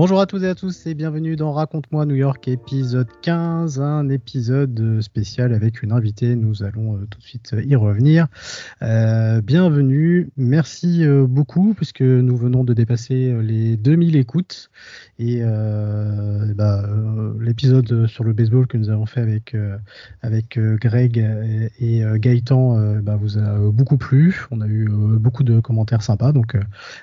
Bonjour à toutes et à tous et bienvenue dans Raconte-moi New York épisode 15, un épisode spécial avec une invitée, nous allons euh, tout de suite y revenir. Euh, bienvenue, merci euh, beaucoup puisque nous venons de dépasser les 2000 écoutes. Et bah, l'épisode sur le baseball que nous avons fait avec, avec Greg et, Gaëtan bah, vous a beaucoup plu, on a eu beaucoup de commentaires sympas. Donc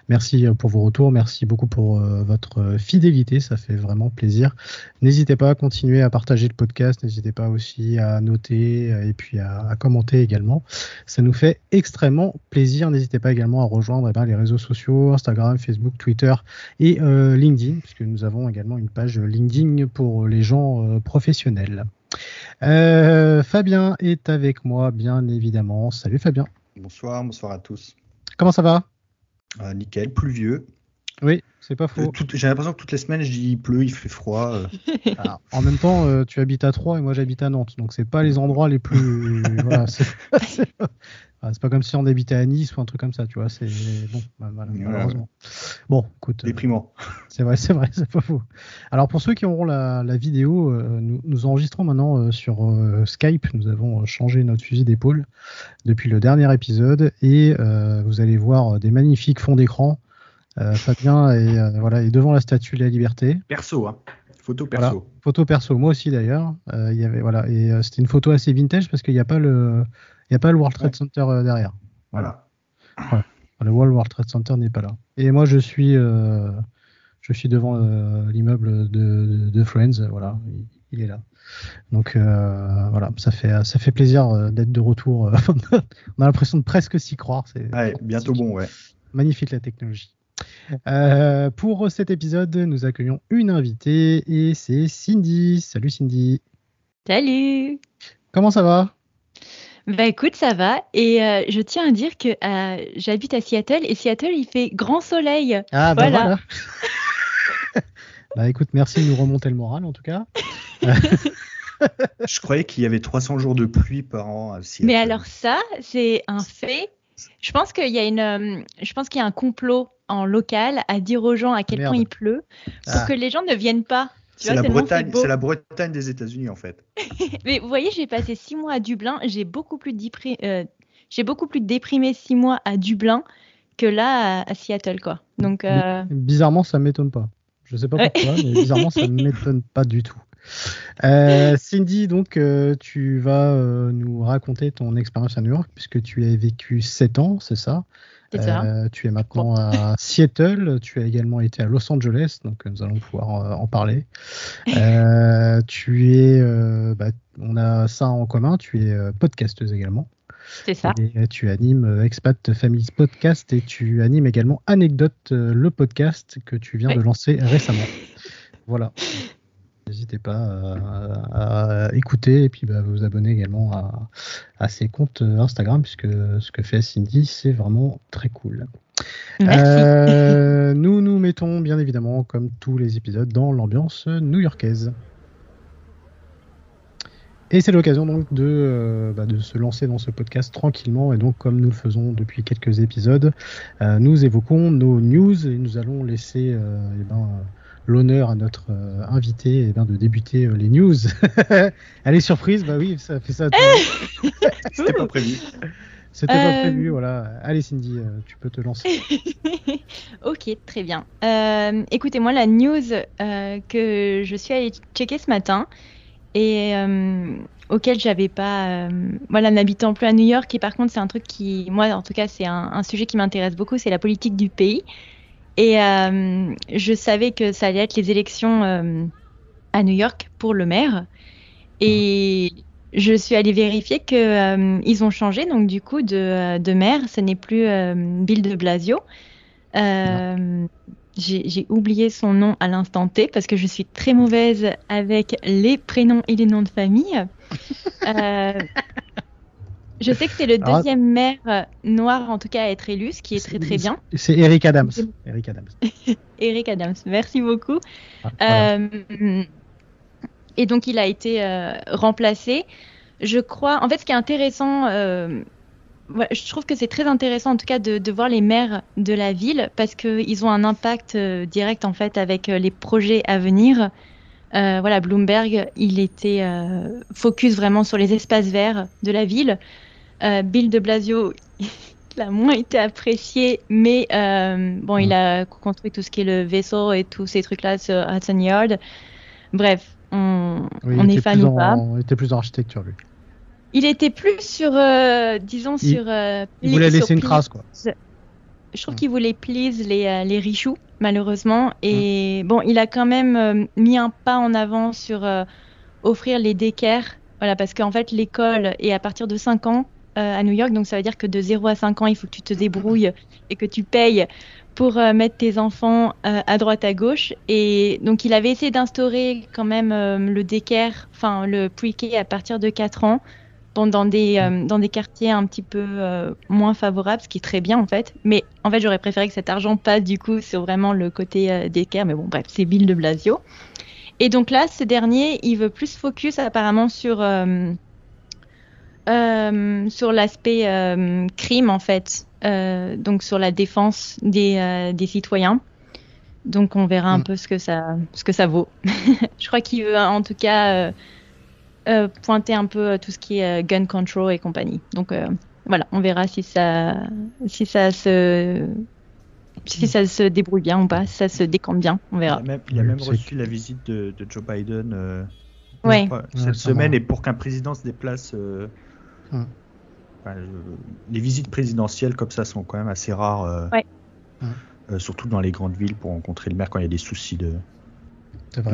merci pour vos retours, merci beaucoup pour votre fidélité, ça fait vraiment plaisir. N'hésitez pas à continuer à partager le podcast, n'hésitez pas aussi à noter et puis à, commenter également. Ça nous fait extrêmement plaisir. N'hésitez pas également à rejoindre eh ben, les réseaux sociaux, Instagram, Facebook, Twitter et euh, LinkedIn, puisque nous avons également une page LinkedIn pour les gens euh, professionnels. Euh, Fabien est avec moi, bien évidemment. Salut Fabien. Bonsoir, bonsoir à tous. Comment ça va? Nickel, pluvieux. Oui, c'est pas faux. J'ai l'impression que toutes les semaines, je dis il pleut, il fait froid. Euh. en même temps, euh, tu habites à Troyes et moi j'habite à Nantes, donc c'est pas les endroits les plus. voilà, c'est pas comme si on habitait à Nice ou un truc comme ça, tu vois. C'est bon, bah, malheureusement. Bon, écoute. Euh, Déprimant. c'est vrai, c'est vrai, c'est pas faux. Alors pour ceux qui auront la, vidéo, nous, nous, enregistrons maintenant sur Skype. Nous avons changé notre fusil d'épaule depuis le dernier épisode et vous allez voir des magnifiques fonds d'écran euh, Fabien est, euh, voilà, est devant la statue de la liberté. Perso, hein. Photo perso. Photo perso, moi aussi d'ailleurs. Euh, il y avait voilà et c'était une photo assez vintage parce qu'il n'y a pas le il y a pas le World Trade Center derrière. Voilà. Le World Trade Center n'est pas là. Et moi je suis je suis devant l'immeuble de, de, Friends. Voilà, il, est là. Donc voilà, ça fait ça fait plaisir d'être de retour. On a l'impression de presque s'y croire. C'est bientôt bon, ouais. Magnifique la technologie. Euh, pour cet épisode, nous accueillons une invitée et c'est Cindy. Salut Cindy. Salut. Comment ça va? Bah écoute, ça va. Et euh, je tiens à dire que euh, j'habite à Seattle et Seattle, il fait grand soleil. Ah bah voilà. bah écoute, merci de nous remonter le moral en tout cas. je croyais qu'il y avait 300 jours de pluie par an à Seattle. Mais alors ça, c'est un fait. Je pense qu'il y a une, je pense qu'il y a un complot en local à dire aux gens à quel point il pleut pour ah. que les gens ne viennent pas. C'est la, Bretagne, c'est la Bretagne des États-Unis en fait. Mais vous voyez, j'ai passé six mois à Dublin, j'ai beaucoup plus déprimé, euh, j'ai beaucoup plus déprimé six mois à Dublin que là à, Seattle quoi. Donc euh, bizarrement, ça m'étonne pas. Je sais pas pourquoi, mais bizarrement, ça ne m'étonne pas du tout. Euh, Cindy, donc tu vas nous raconter ton expérience à New York puisque tu as vécu sept ans, c'est ça? Euh, tu es maintenant à Seattle, tu as également été à Los Angeles, donc nous allons pouvoir euh, en parler. Euh, tu es, bah, on a ça en commun, tu es podcasteuse également. C'est ça. Et tu animes Expat Family Podcast et tu animes également Anecdote, le podcast que tu viens de lancer récemment. Voilà. N'hésitez pas à, écouter et puis bah, vous abonner également à, à, ses comptes Instagram, puisque ce que fait Cindy, c'est vraiment très cool. Euh, nous nous mettons bien évidemment, comme tous les épisodes, dans l'ambiance new-yorkaise. Et c'est l'occasion donc de, euh, bah, de, se lancer dans ce podcast tranquillement. Et donc, comme nous le faisons depuis quelques épisodes, euh, nous évoquons nos news et nous allons laisser eh ben, l'honneur à notre euh, invité eh bien, de débuter euh, les news. Elle est surprise, bah oui, ça fait ça. C'était pas prévu. C'était pas prévu, euh. voilà. Allez Cindy, tu peux te lancer. ok, très bien. écoutez, moi, la news que je suis allée checker ce matin, et auquel j'avais pas, voilà, n'habitant plus à New York. Et par contre, c'est un truc qui, moi, en tout cas, c'est un, sujet qui m'intéresse beaucoup, c'est la politique du pays. Et je savais que ça allait être les élections à New York pour le maire. Et je suis allée vérifier que euh, ils ont changé donc du coup de, euh, de maire. Ce n'est plus euh, Bill de Blasio. J'ai oublié son nom à l'instant T parce que je suis très mauvaise avec les prénoms et les noms de famille. je sais que c'est le deuxième maire noir en tout cas à être élu, ce qui est, très très bien. C'est Eric Adams. Eric Adams. Eric Adams. Merci beaucoup. Ah, et donc il a été euh, remplacé. Je crois, en fait, ce qui est intéressant, euh, je trouve que c'est très intéressant en tout cas de, voir les maires de la ville parce qu'ils ont un impact euh, direct en fait avec les projets à venir. voilà, Bloomberg, il était focus vraiment sur les espaces verts de la ville. Bill de Blasio, il a moins été apprécié, mais bon, il a construit tout ce qui est le vaisseau et tous ces trucs-là sur Hudson Yard. Bref, on, est fan ou pas. Il était plus en architecture, lui. Il était plus sur, euh, disons, sur. Euh, il voulait laisser une trace, quoi. Je trouve qu'il voulait please les, euh, les richoux, malheureusement. Et bon, il a quand même mis un pas en avant sur offrir les décaires. Voilà, parce qu'en fait, l'école est à partir de 5 ans à New York. Donc, ça veut dire que de 0 à 5 ans, il faut que tu te débrouilles et que tu payes pour euh, mettre tes enfants euh, à droite à gauche. Et donc il avait essayé d'instaurer quand même euh, le décaire, enfin le pre-K à partir de 4 ans, dans, des, dans des quartiers un petit peu moins favorables, ce qui est très bien en fait. Mais en fait j'aurais préféré que cet argent passe du coup sur vraiment le côté décaire. Mais bon bref, c'est Bill de Blasio. Et donc là, ce dernier, il veut plus focus apparemment sur... sur l'aspect crime en fait, euh, donc sur la défense des, euh, des, citoyens. Donc on verra un mm. peu ce que ça, ce que ça vaut. je crois qu'il veut en tout cas euh, pointer un peu tout ce qui est gun control et compagnie. Donc voilà, on verra si ça, si ça se si ça se débrouille bien ou pas, si ça se décampe bien, on verra. Il a même, reçu la visite de, Joe Biden ouais. cette semaine et pour qu'un président se déplace mm les visites présidentielles comme ça sont quand même assez rares, euh, euh, surtout dans les grandes villes pour rencontrer le maire quand il y a des soucis de,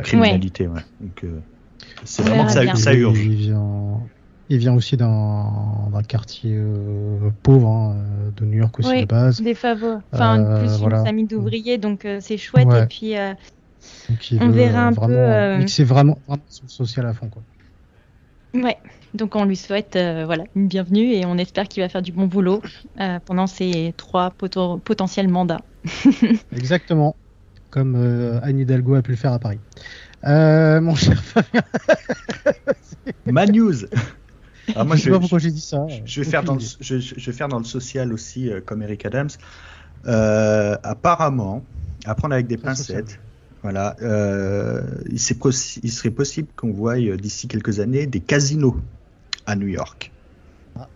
criminalité. Donc euh, c'est vraiment que ça, ça urge. Il vient, aussi dans, un quartier pauvre hein, de New York aussi de base. Des favos. Enfin, plus une famille d'ouvriers, donc c'est chouette. Et puis on verra un peu. C'est vraiment, vraiment social à fond quoi. Ouais. Donc on lui souhaite euh, voilà une bienvenue et on espère qu'il va faire du bon boulot euh, pendant ses trois potentiels mandats. Exactement, comme euh, Anne Hidalgo a pu le faire à Paris. mon cher Fabien. Ma news. Ah, moi, je sais pas pourquoi j'ai dit ça. Je vais, faire dans le, je, vais faire dans le social aussi, comme Eric Adams. apparemment, à prendre avec des pincettes. Voilà, il, il, serait possible qu'on voie d'ici quelques années des casinos à New York. Ah,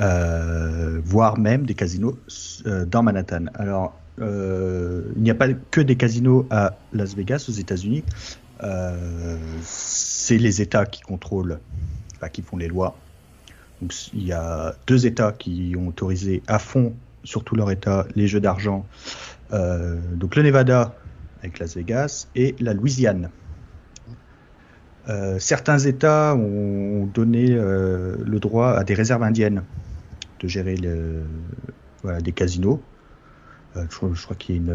euh, voire même des casinos euh, dans Manhattan. Alors, euh, il n'y a pas que des casinos à Las Vegas, aux États-Unis. c'est les États qui contrôlent, enfin, qui font les lois. Donc, il y a deux États qui ont autorisé à fond, sur tout leur État, les jeux d'argent. donc, le Nevada avec Las Vegas et la Louisiane euh, certains États ont donné euh, le droit à des réserves indiennes de gérer des casinos. Euh, je, crois, qu'il y a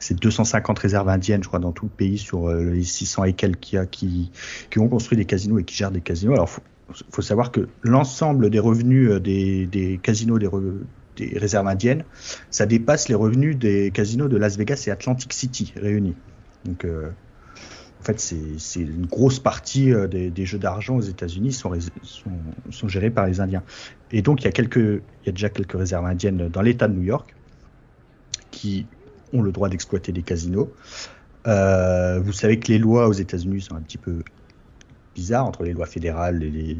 c'est 250 réserves indiennes, je crois, dans tout le pays sur les 600 et quelques qui, qui ont construit des casinos et qui gèrent des casinos. Alors, faut, faut savoir que l'ensemble des revenus des, casinos, des, des, réserves indiennes, ça dépasse les revenus des casinos de Las Vegas et Atlantic City réunis. Donc, en fait, c'est une grosse partie euh, des, jeux d'argent aux États-Unis sont, sont, gérés par les Indiens. Et donc, il y a, quelques, il y a déjà quelques réserves indiennes dans l'État de New York qui ont le droit d'exploiter des casinos. Euh, vous savez que les lois aux États-Unis sont un petit peu bizarres entre les lois fédérales et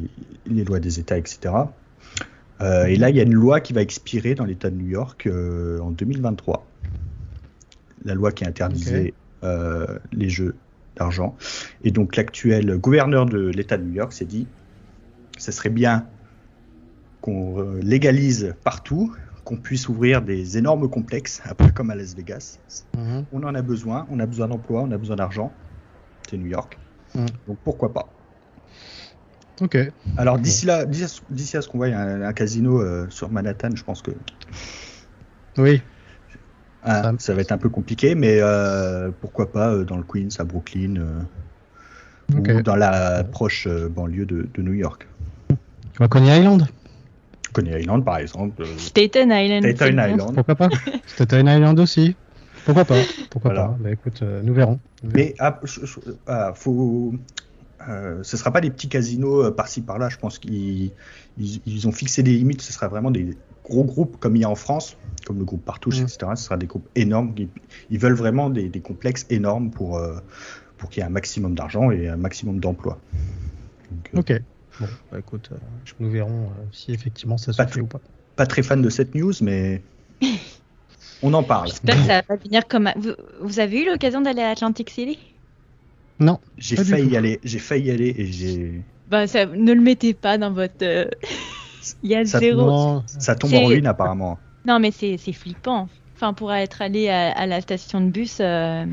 les, lois des États, etc. Euh, et là, il y a une loi qui va expirer dans l'État de New York en 2023. La loi qui interdisait les jeux d'argent. Et donc l'actuel gouverneur de l'État de New York s'est dit, ce serait bien qu'on euh, légalise partout, qu'on puisse ouvrir des énormes complexes, un peu comme à Las Vegas. Mhm. On en a besoin, on a besoin d'emplois, on a besoin d'argent. C'est New York. Mhm. Donc pourquoi pas? Ok. Alors d'ici là, d'ici à ce- qu'on voit un, un casino euh, sur Manhattan, je pense que Oui. ah, Ça- ça va être un peu compliqué, mais euh, pourquoi pas euh, dans le Queens, à Brooklyn, euh, Ok. ou dans la proche euh, banlieue de, de New York. Tu vois Coney Island Coney Island, par exemple. Staten Island. Staten. Island. Pourquoi pas? Staten Island aussi. Pourquoi pas? Pourquoi Voilà. pas? Bah écoute, euh, nous verrons. Nous verrons. Mais ah, je- je- ah, faut, euh, ce sera pas des petits casinos euh, par-ci par-là. Je pense qu'ils ils, ils ont fixé des limites. Ce sera vraiment des gros groupes comme il y a en France, comme le groupe Partouche, Mm. etc. Ce sera des groupes énormes. Ils, ils veulent vraiment des, des complexes énormes pour euh, pour qu'il y ait un maximum d'argent et un maximum d'emplois. Euh, Ok. Bon, bah écoute, euh, nous verrons euh, si effectivement ça se fait ou pas. Pas très fan de cette news, mais on en parle. J'espère que ça va finir comme. vous avez eu l'occasion d'aller à Atlantic City? Non. J'ai failli y aller. J'ai failli y aller et j'ai Bah, ça, ne le mettez pas dans votre. euh, Il y a Ça- zéro. Non, ça tombe en ruine apparemment. Non, mais c'est c'est flippant. Enfin, pour être allé à, à la station de bus, euh,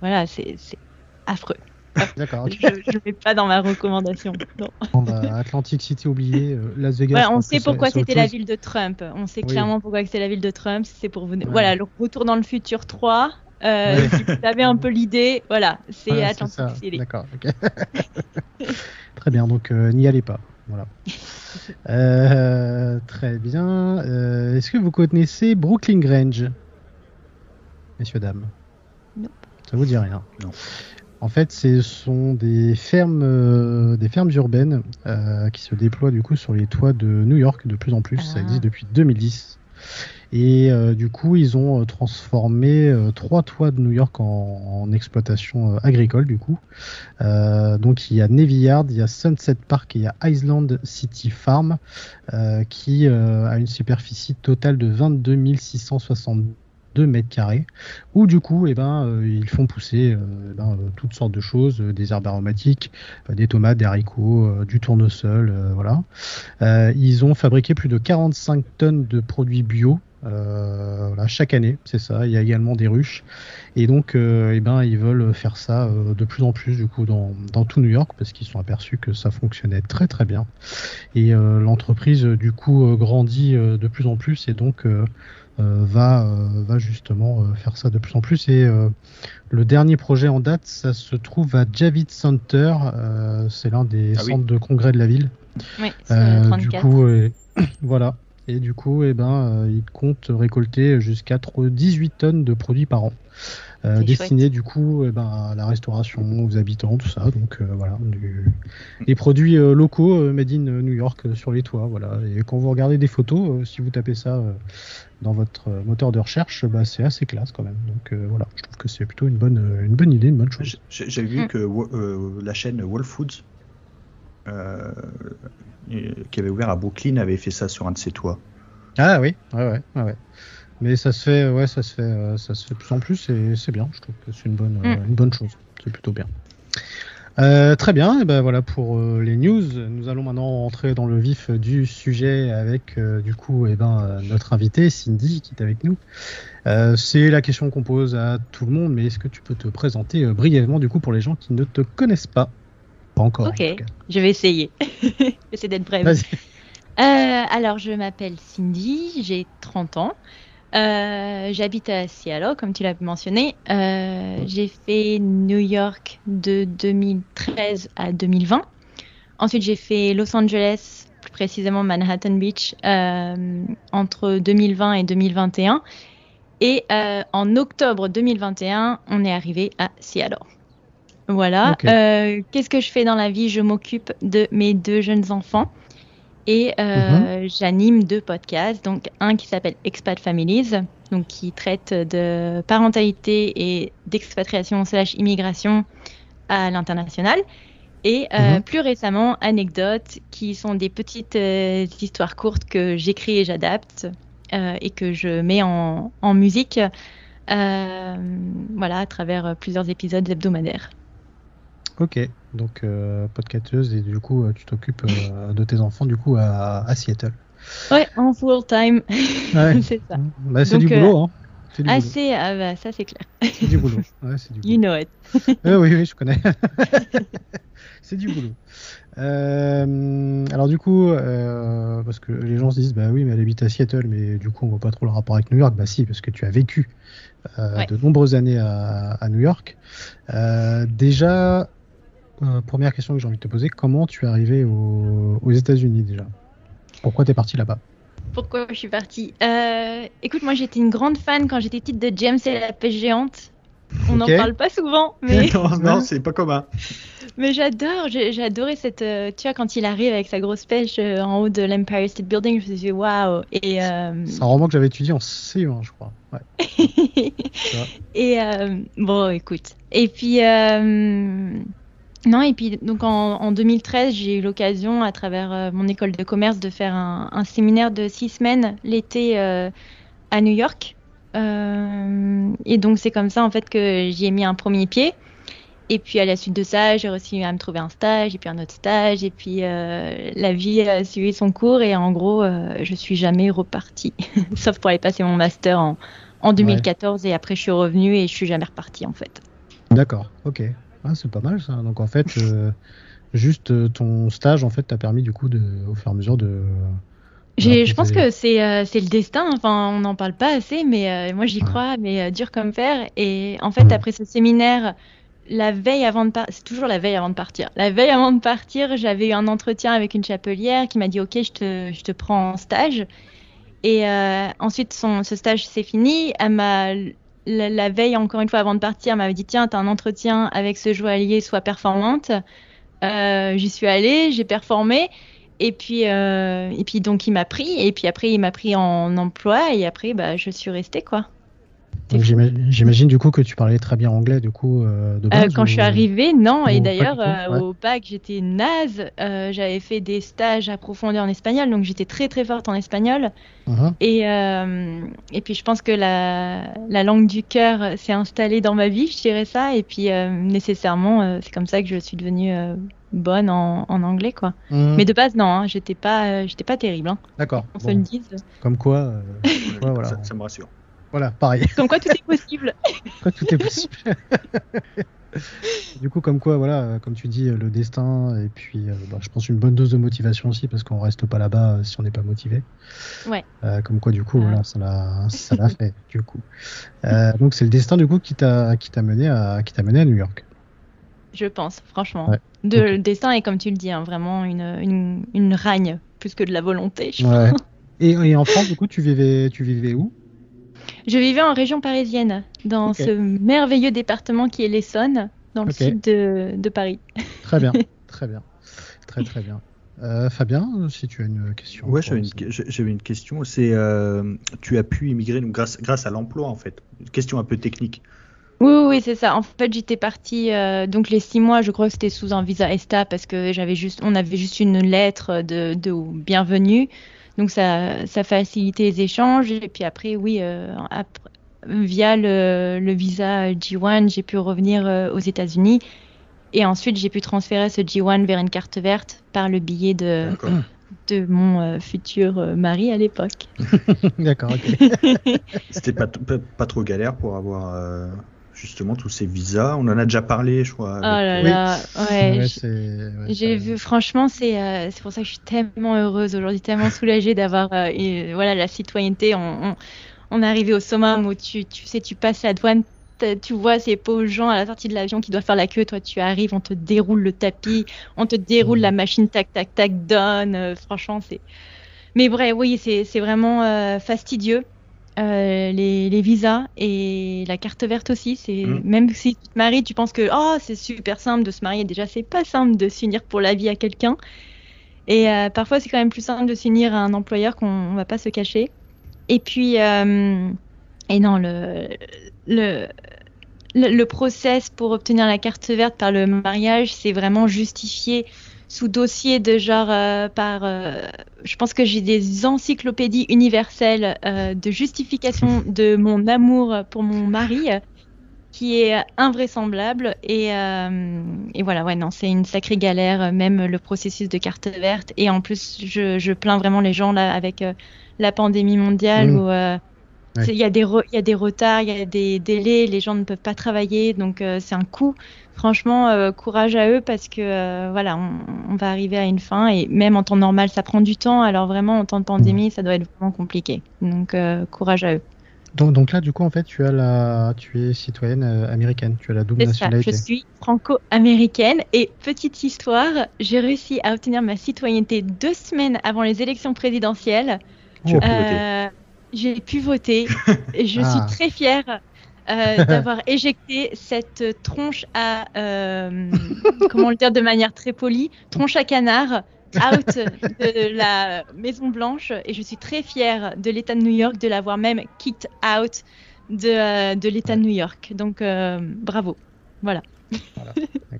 voilà, c'est c'est affreux. d'accord. Je ne mets pas dans ma recommandation. Non. Bon, bah, Atlantic City oublié, euh, Las Vegas. Ouais, on sait pourquoi c'était la ville de Trump. On sait Oui. clairement pourquoi c'était la ville de Trump. C'est pour vous. Ouais. Voilà, le retour dans le futur 3. Euh, Ouais. Si vous avez un peu l'idée, voilà, c'est Voilà, Atlantic. D'accord. ok. très bien, donc euh, n'y allez pas. Voilà. Euh, très bien. Euh, Est-ce que vous connaissez Brooklyn Grange, messieurs dames? Nope. Ça vous dit rien? Non. En fait, ce sont des fermes, euh, des fermes urbaines euh, qui se déploient du coup sur les toits de New York de plus en plus. Ça Ah. existe depuis 2010. Et euh, du coup, ils ont euh, transformé euh, trois toits de New York en, en exploitation euh, agricole, du coup. Euh, donc, il y a Navy Yard, il y a Sunset Park et il y a Island City Farm, qui a une superficie totale de 22 662 mètres carrés, où du coup, eh ben, euh, ils font pousser euh, eh ben, toutes sortes de choses, des herbes aromatiques, des tomates, des haricots, du tournesol, voilà. Ils ont fabriqué plus de 45 tonnes de produits bio. Euh, voilà, chaque année, c'est ça. Il y a également des ruches, et donc, euh, eh ben, ils veulent faire ça euh, de plus en plus du coup dans, dans tout New York parce qu'ils sont aperçus que ça fonctionnait très très bien. Et euh, l'entreprise du coup euh, grandit euh, de plus en plus et donc euh, euh, va euh, va justement euh, faire ça de plus en plus. Et euh, le dernier projet en date, ça se trouve à Javits Center. euh, c'est l'un des Ah oui. centres de congrès de la ville. Oui, Euh, du 34. coup, euh, voilà. Et du coup, eh ben, euh, ils comptent récolter jusqu'à tro- 18 tonnes de produits par an, euh, destinés du coup eh ben, à la restauration, aux habitants, tout ça. Donc euh, voilà, du- des produits euh, locaux euh, made in New York euh, sur les toits. Voilà. Et quand vous regardez des photos, euh, si vous tapez ça euh, dans votre moteur de recherche, bah, c'est assez classe quand même. Donc euh, voilà, je trouve que c'est plutôt une bonne, une bonne idée, une bonne chose. J'ai vu Mm. que euh, la chaîne Whole Foods, euh, qui avait ouvert à Brooklyn, avait fait ça sur un de ses toits. Ah oui, ouais, ouais, ouais. Mais ça se fait, ouais, ça se fait, euh, ça se fait de plus en plus et c'est bien. Je trouve que c'est une bonne, euh, Mm. une bonne chose. C'est plutôt bien. Euh, très bien. Et ben voilà pour euh, les news. Nous allons maintenant entrer dans le vif du sujet avec euh, du coup, et ben euh, notre invité Cindy qui est avec nous. Euh, c'est la question qu'on pose à tout le monde. Mais est-ce que tu peux te présenter euh, brièvement du coup pour les gens qui ne te connaissent pas? Pas encore. en Ok, tout cas. je vais essayer. J'essaie d'être brève. Euh, alors, je m'appelle Cindy, j'ai 30 ans. Euh, J'habite à Seattle, comme tu l'as mentionné. Euh, j'ai fait New York de 2013 à 2020. Ensuite, j'ai fait Los Angeles, plus précisément Manhattan Beach, euh, entre 2020 et 2021. Et en octobre 2021, on est arrivé à Seattle. Voilà. Euh, Qu'est-ce que je fais dans la vie? Je m'occupe de mes deux jeunes enfants et euh, j'anime deux podcasts. Donc un qui s'appelle Expat Families, donc qui traite de parentalité et d'expatriation slash immigration à l'international. Et euh, Mhm. plus récemment, Anecdotes, qui sont des petites euh, histoires courtes que j'écris et j'adapte euh, et que je mets en, en musique, euh, voilà, à travers plusieurs épisodes hebdomadaires. Ok, donc euh, podcasteuse et du coup euh, tu t'occupes euh, de tes enfants du coup à, à Seattle. Ouais, en full time. Ouais. c'est ça. Bah, c'est du euh, boulot, hein. C'est du Ah, boulot. c'est, ah bah, ça c'est clair. C'est du boulot. Ouais, c'est du boulot. You know it. Euh, oui, oui, je connais. c'est du boulot. Euh, alors du coup, euh, parce que les gens se disent, bah oui, mais elle habite à Seattle, mais du coup, on voit pas trop le rapport avec New York. Bah si, parce que tu as vécu euh, Ouais. de nombreuses années à, à New York. Euh, déjà, euh, première question que j'ai envie de te poser, comment tu es arrivé au- aux États-Unis déjà? Pourquoi tu es parti là-bas? Pourquoi je suis partie? Euh, Écoute, moi j'étais une grande fan quand j'étais petite de James et la pêche géante. On n'en parle pas souvent, mais, non, non, c'est pas commun. mais j'adore. J'ai adoré cette. euh, tu vois, quand il arrive avec sa grosse pêche euh, en haut de l'Empire State Building, je me suis dit waouh. Et, euh, C'est un roman que j'avais étudié en CE1, je crois. Ouais. et euh, bon, écoute. Et puis. Non, et puis donc en, en 2013, j'ai eu l'occasion, à travers euh, mon école de commerce, de faire un, un séminaire de six semaines l'été euh, à New York. Euh, et donc c'est comme ça en fait que j'y ai mis un premier pied. Et puis à la suite de ça, j'ai réussi à me trouver un stage, et puis un autre stage, et puis la vie a suivi son cours, et en gros, je suis jamais repartie, sauf pour aller passer mon master en, en 2014, et après je suis revenue et je suis jamais repartie en fait. D'accord, ok. Ah, c'est pas mal ça. Donc en fait, euh, juste euh, ton stage en fait t'a permis du coup de, au fur et à mesure de. J'ai- je pense que c'est euh, c'est le destin, enfin on n'en parle pas assez, mais euh, moi j'y crois, mais euh, dur comme fer. Et en fait, après ce séminaire, la veille avant de partir, c'est toujours la veille avant de partir. La veille avant de partir, j'avais eu un entretien avec une chapelière qui m'a dit Ok, je te, je te prends en stage. Et ensuite, son, ce stage s'est fini. Elle m'a, la, veille, encore une fois, avant de partir, m'avait dit Tiens, tu as un entretien avec ce joaillier, sois performante. Euh, J'y suis allée, j'ai performé. Et puis, euh, et puis donc il m'a pris, et puis après il m'a pris en emploi, et après bah, je suis restée quoi. Donc, j'ima- J'imagine du coup que tu parlais très bien anglais du coup euh, de Euh, base. quand ou- je suis arrivée, non. ou Et d'ailleurs, euh, ouais. au bac, j'étais naze. Euh, J'avais fait des stages approfondis en espagnol, donc j'étais très très forte en espagnol. Mhm. Et, euh, et puis je pense que la, la langue du cœur s'est installée dans ma vie, je dirais ça. Et puis euh, nécessairement, euh, c'est comme ça que je suis devenue euh, bonne en, en anglais, quoi. Mhm. Mais de base, non, hein, j'étais pas, euh, j'étais pas terrible. Hein, D'accord. qu'on se Bon, le dise. Comme quoi, euh, Ouais, voilà. ça, ça me rassure. Voilà, pareil. Comme quoi, tout est possible. Quoi, tout est possible. du coup, comme quoi, voilà, euh, comme tu dis, euh, le destin et puis, euh, bah, je pense une bonne dose de motivation aussi parce qu'on reste pas là-bas euh, si on n'est pas motivé. Ouais. Euh, comme quoi, du coup, voilà, ça l'a, ça l'a fait, du coup. Donc, c'est le destin, du coup, qui t'a, qui t'a mené à, qui t'a mené à New York. Je pense, franchement. Ouais. De, Ok. Le destin est, comme tu le dis, hein, vraiment une, une, une ragne, plus que de la volonté. Je, Ouais. Et, et en France, du coup, tu vivais, tu vivais où? Je vivais en région parisienne, dans ce merveilleux département qui est l'Essonne, dans le sud de, de Paris. Très bien, très bien, très très bien. Euh, Fabien, si tu as une question. Pour j'avais une, question. C'est, euh, tu as pu immigrer donc, grâce, grâce à l'emploi en fait. Une question un peu technique. Oui, oui, oui, c'est ça. En fait, j'étais partie, euh, donc les six mois, je crois que c'était sous un visa ESTA parce que j'avais juste, on avait juste une lettre de, de bienvenue. Donc ça, ça facilitait les échanges. Et puis après, oui, euh, après- via le, le visa G1, j'ai pu revenir euh, aux États-Unis. Et ensuite, j'ai pu transférer ce G1 vers une carte verte par le billet de, mon euh, futur euh, mari à l'époque. D'accord, ok. C'était pas, pas, pas trop galère pour avoir euh, justement tous ces visas. On en a déjà parlé, je crois. Oh là Oui. là, ouais, J'ai vu, franchement, c'est euh, c'est pour ça que je suis tellement heureuse aujourd'hui, tellement soulagée d'avoir euh, et, voilà, la citoyenneté. On, on, on est arrivé au summum où tu, tu sais, tu passes la douane, tu vois ces pauvres gens à la sortie de l'avion qui doivent faire la queue. Toi, tu arrives, on te déroule le tapis, on te déroule la machine, tac, tac, tac, donne. euh, franchement, c'est. Mais bref, oui, c'est c'est vraiment euh, fastidieux. Euh, les, les visas et la carte verte aussi, c'est Mhm. même si tu te maries, tu penses que oh c'est super simple de se marier. Déjà, c'est pas simple de s'unir pour la vie à quelqu'un. Et euh, parfois, c'est quand même plus simple de s'unir à un employeur qu'on on va pas se cacher. Et puis, euh, et non, le, le, le, le process pour obtenir la carte verte par le mariage, c'est vraiment justifié sous dossier de genre euh, par. euh, je pense que j'ai des encyclopédies universelles euh, de justification de mon amour pour mon mari. qui est invraisemblable. Et, euh, et voilà, ouais, non, c'est une sacrée galère, même le processus de carte verte. Et en plus, je, je plains vraiment les gens là avec la pandémie mondiale Mm. où euh, Ouais. il y, a des re- il y a des retards, il y a des délais, les gens ne peuvent pas travailler, donc euh, c'est un coût. Franchement, euh, courage à eux parce que euh, voilà, on, on va arriver à une fin et même en temps normal, ça prend du temps. Alors vraiment, en temps de pandémie, ça doit être vraiment compliqué. Donc euh, courage à eux. Donc, donc là, du coup, en fait, tu as la, tu es citoyenne euh, américaine, tu as la double C'est ça, nationalité. je suis franco-américaine et petite histoire, j'ai réussi à obtenir ma citoyenneté deux semaines avant les élections présidentielles. Tu as Euh. J'ai pu voter et je Ah. suis très fière euh, d'avoir éjecté cette tronche à, euh, comment le dire de manière très polie, tronche à canard out de la Maison Blanche et je suis très fière de l'État de New York de l'avoir même kicked out de, euh, de l'État de New York. Donc euh, bravo. Voilà.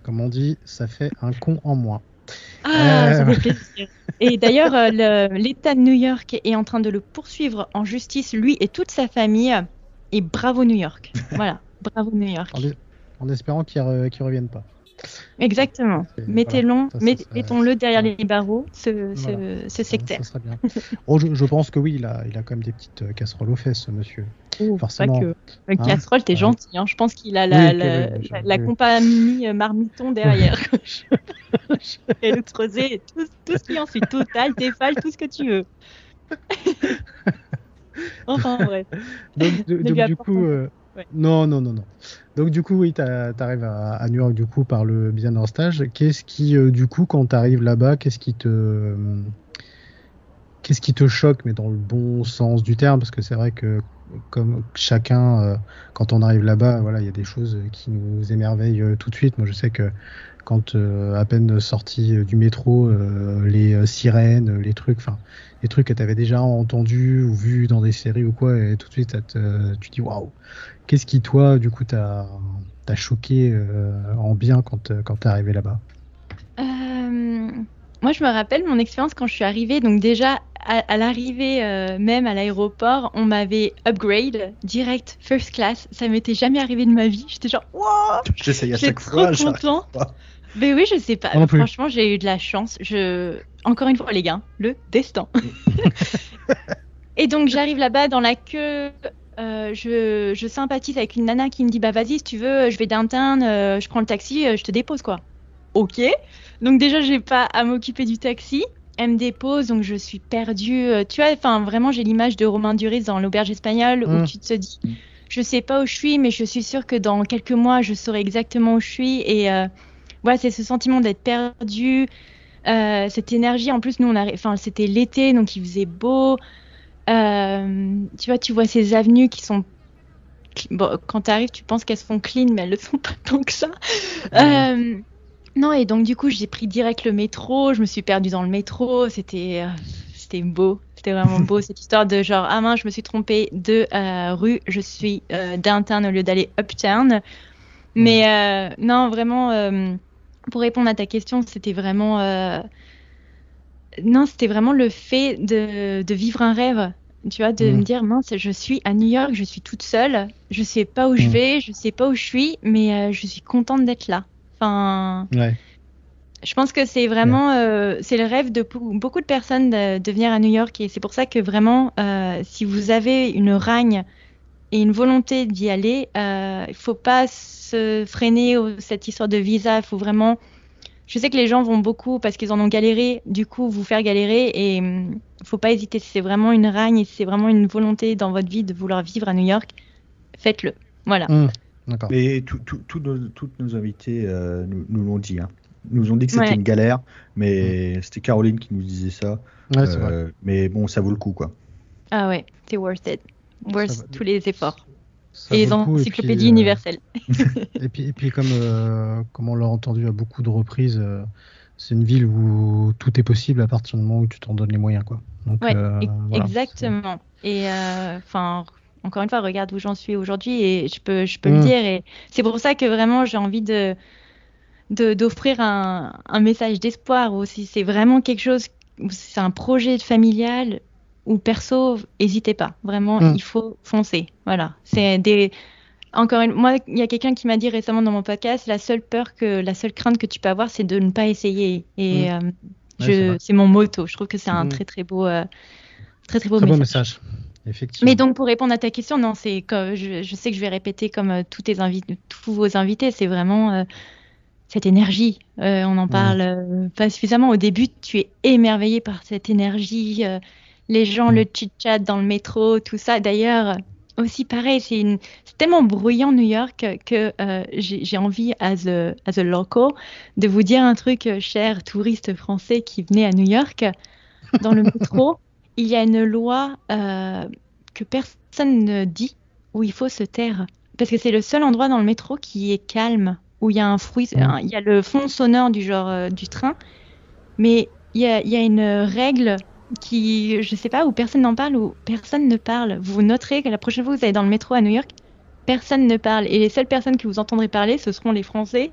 Comme on dit, ça fait un con en moins. Ah, Euh. ça fait plaisir. Et d'ailleurs, euh, l'État de New York est en train de le poursuivre en justice, lui et toute sa famille. Et bravo New York. Voilà, bravo New York. En, en espérant qu'ils re- qu'ils reviennent pas. Exactement. Mettons-le derrière les barreaux, ce, Voilà. ce sectaire. Ça, ça serait bien. Oh, je, je pense que oui, il a, il a quand même des petites euh, casseroles aux fesses, ce monsieur. Oh, forcément. Pas que. Hein Casserole, t'es gentil. Hein. Je pense qu'il a la, la, oui, je- la- la oui. compagnie euh, marmiton derrière. Et le creuset, tout, tout ce qui en suit. Total, Tefal, tout ce que tu veux. enfin, bref. Donc, Ne donc, du coup, euh, Ouais. non, non, non, non. Donc du coup, oui, t'a- t'arrives à, à New York du coup par le bien d'un stage. Qu'est-ce qui, euh, du coup, quand t'arrives là-bas, qu'est-ce qui te, euh, qu'est-ce qui te choque, mais dans le bon sens du terme, parce que c'est vrai que comme chacun, euh, quand on arrive là-bas, voilà, il y a des choses qui nous émerveillent tout de suite. Moi, je sais que quand euh, à peine sorti euh, du métro, euh, les sirènes, les trucs, enfin, les trucs que tu déjà entendus ou vus dans des séries ou quoi, et tout de suite, te- tu dis waouh, qu'est-ce qui, toi, du coup, t'as t'as choqué en bien quand, quand t'es arrivé là-bas? Moi, je me rappelle mon expérience quand je suis arrivée. Donc déjà, à, à l'arrivée euh, même à l'aéroport, on m'avait upgrade direct first class. Ça m'était jamais arrivé de ma vie. J'étais genre, wow, J'essaye à j'étais chaque trop fois. j'arrive content. pas. Mais oui, je sais pas. Non. Franchement, j'ai eu de la chance. Je, encore une fois, les gars, le destin. Et donc, j'arrive là-bas dans la queue. euh, je, je sympathise avec une nana qui me dit bah vas-y si tu veux je vais downtown euh, je prends le taxi euh, je te dépose quoi ok donc déjà j'ai pas à m'occuper du taxi. Elle me dépose donc je suis perdue. Euh, tu vois enfin vraiment j'ai l'image de Romain Duris dans l'auberge espagnole où tu te dis je sais pas où je suis mais je suis sûre que dans quelques mois je saurai exactement où je suis. Et euh, voilà c'est ce sentiment d'être perdu euh, cette énergie. En plus nous on a enfin c'était l'été donc il faisait beau. Euh, tu vois, tu vois ces avenues qui sont. Bon, quand tu arrives, tu penses qu'elles sont clean, mais elles le sont pas tant que ça. Euh, non, et donc du coup, j'ai pris direct le métro. Je me suis perdue dans le métro. C'était, euh, c'était beau. C'était vraiment beau cette histoire de genre ah mince, je me suis trompée de euh, rue. Je suis euh, downtown au lieu d'aller uptown. Mais euh, non, vraiment, pour répondre à ta question, c'était vraiment. non, c'était vraiment le fait de, de vivre un rêve. Tu vois, de Mm. me dire, mince, je suis à New York, je suis toute seule, je sais pas où je Mm. vais, je sais pas où je suis, mais je suis contente d'être là. Enfin, Ouais. je pense que c'est vraiment, euh, c'est le rêve de beaucoup de personnes de, de venir à New York et c'est pour ça que vraiment, euh, si vous avez une ragne et une volonté d'y aller, euh, il faut pas se freiner au- cette histoire de visa. Il faut vraiment. Je sais que les gens vont beaucoup parce qu'ils en ont galéré, du coup vous faire galérer et hum, faut pas hésiter. Si c'est vraiment une ragne et si c'est vraiment une volonté dans votre vie de vouloir vivre à New York, faites-le. Voilà. Hum. Mais tout- tout- tout nos- toutes nos invités euh, nous, nous l'ont dit. Hein. Nous ont dit que c'était Ouais. une galère, mais c'était Caroline qui nous disait ça. Ouais, c'est vrai. Euh, mais bon, ça vaut le coup, quoi. Ah ouais, c'est worth it. Worth Ça va. tous les efforts. Ça et les encyclopédies puis, euh, universelles. Et puis, et puis comme, euh, comme on l'a entendu à beaucoup de reprises, euh, c'est une ville où tout est possible à partir du moment où tu t'en donnes les moyens. Quoi. Donc, Ouais, euh, voilà, exactement. Et euh, enfin, encore une fois, regarde où j'en suis aujourd'hui et je peux, je peux Mm. le dire. Et c'est pour ça que vraiment j'ai envie de d'offrir un, un message d'espoir ou si c'est vraiment quelque chose, c'est un projet familial ou perso, n'hésitez pas. Vraiment, Mm. il faut foncer. Voilà. C'est des encore une, moi, il y a quelqu'un qui m'a dit récemment dans mon podcast, la seule peur que, la seule crainte que tu peux avoir, c'est de ne pas essayer. Et Mm. euh, Ouais, c'est mon motto. Je trouve que c'est un très très beau, euh, très très beau Très beau message. Effectivement. Mais donc pour répondre à ta question, non, c'est je, je sais que je vais répéter comme euh, tous tes tous vos invités, c'est vraiment euh, cette énergie. Euh, on en parle pas suffisamment. Au début, tu es émerveillé par cette énergie, les gens, le chit-chat dans le métro, tout ça. D'ailleurs, aussi pareil, c'est une, tellement bruyant New York que euh, j'ai envie, as a, as a local, de vous dire un truc, chers touristes français qui venaient à New York, dans le métro, il y a une loi euh, que personne ne dit où il faut se taire. Parce que c'est le seul endroit dans le métro qui est calme, où il y a un fruit, Mm. un- il y a le fond sonore du genre euh, du train, mais il y a, il y a une règle qui, je sais pas, où personne n'en parle, où personne ne parle. Vous noterez que la prochaine fois que vous allez dans le métro à New York, personne ne parle. Et les seules personnes que vous entendrez parler, ce seront les Français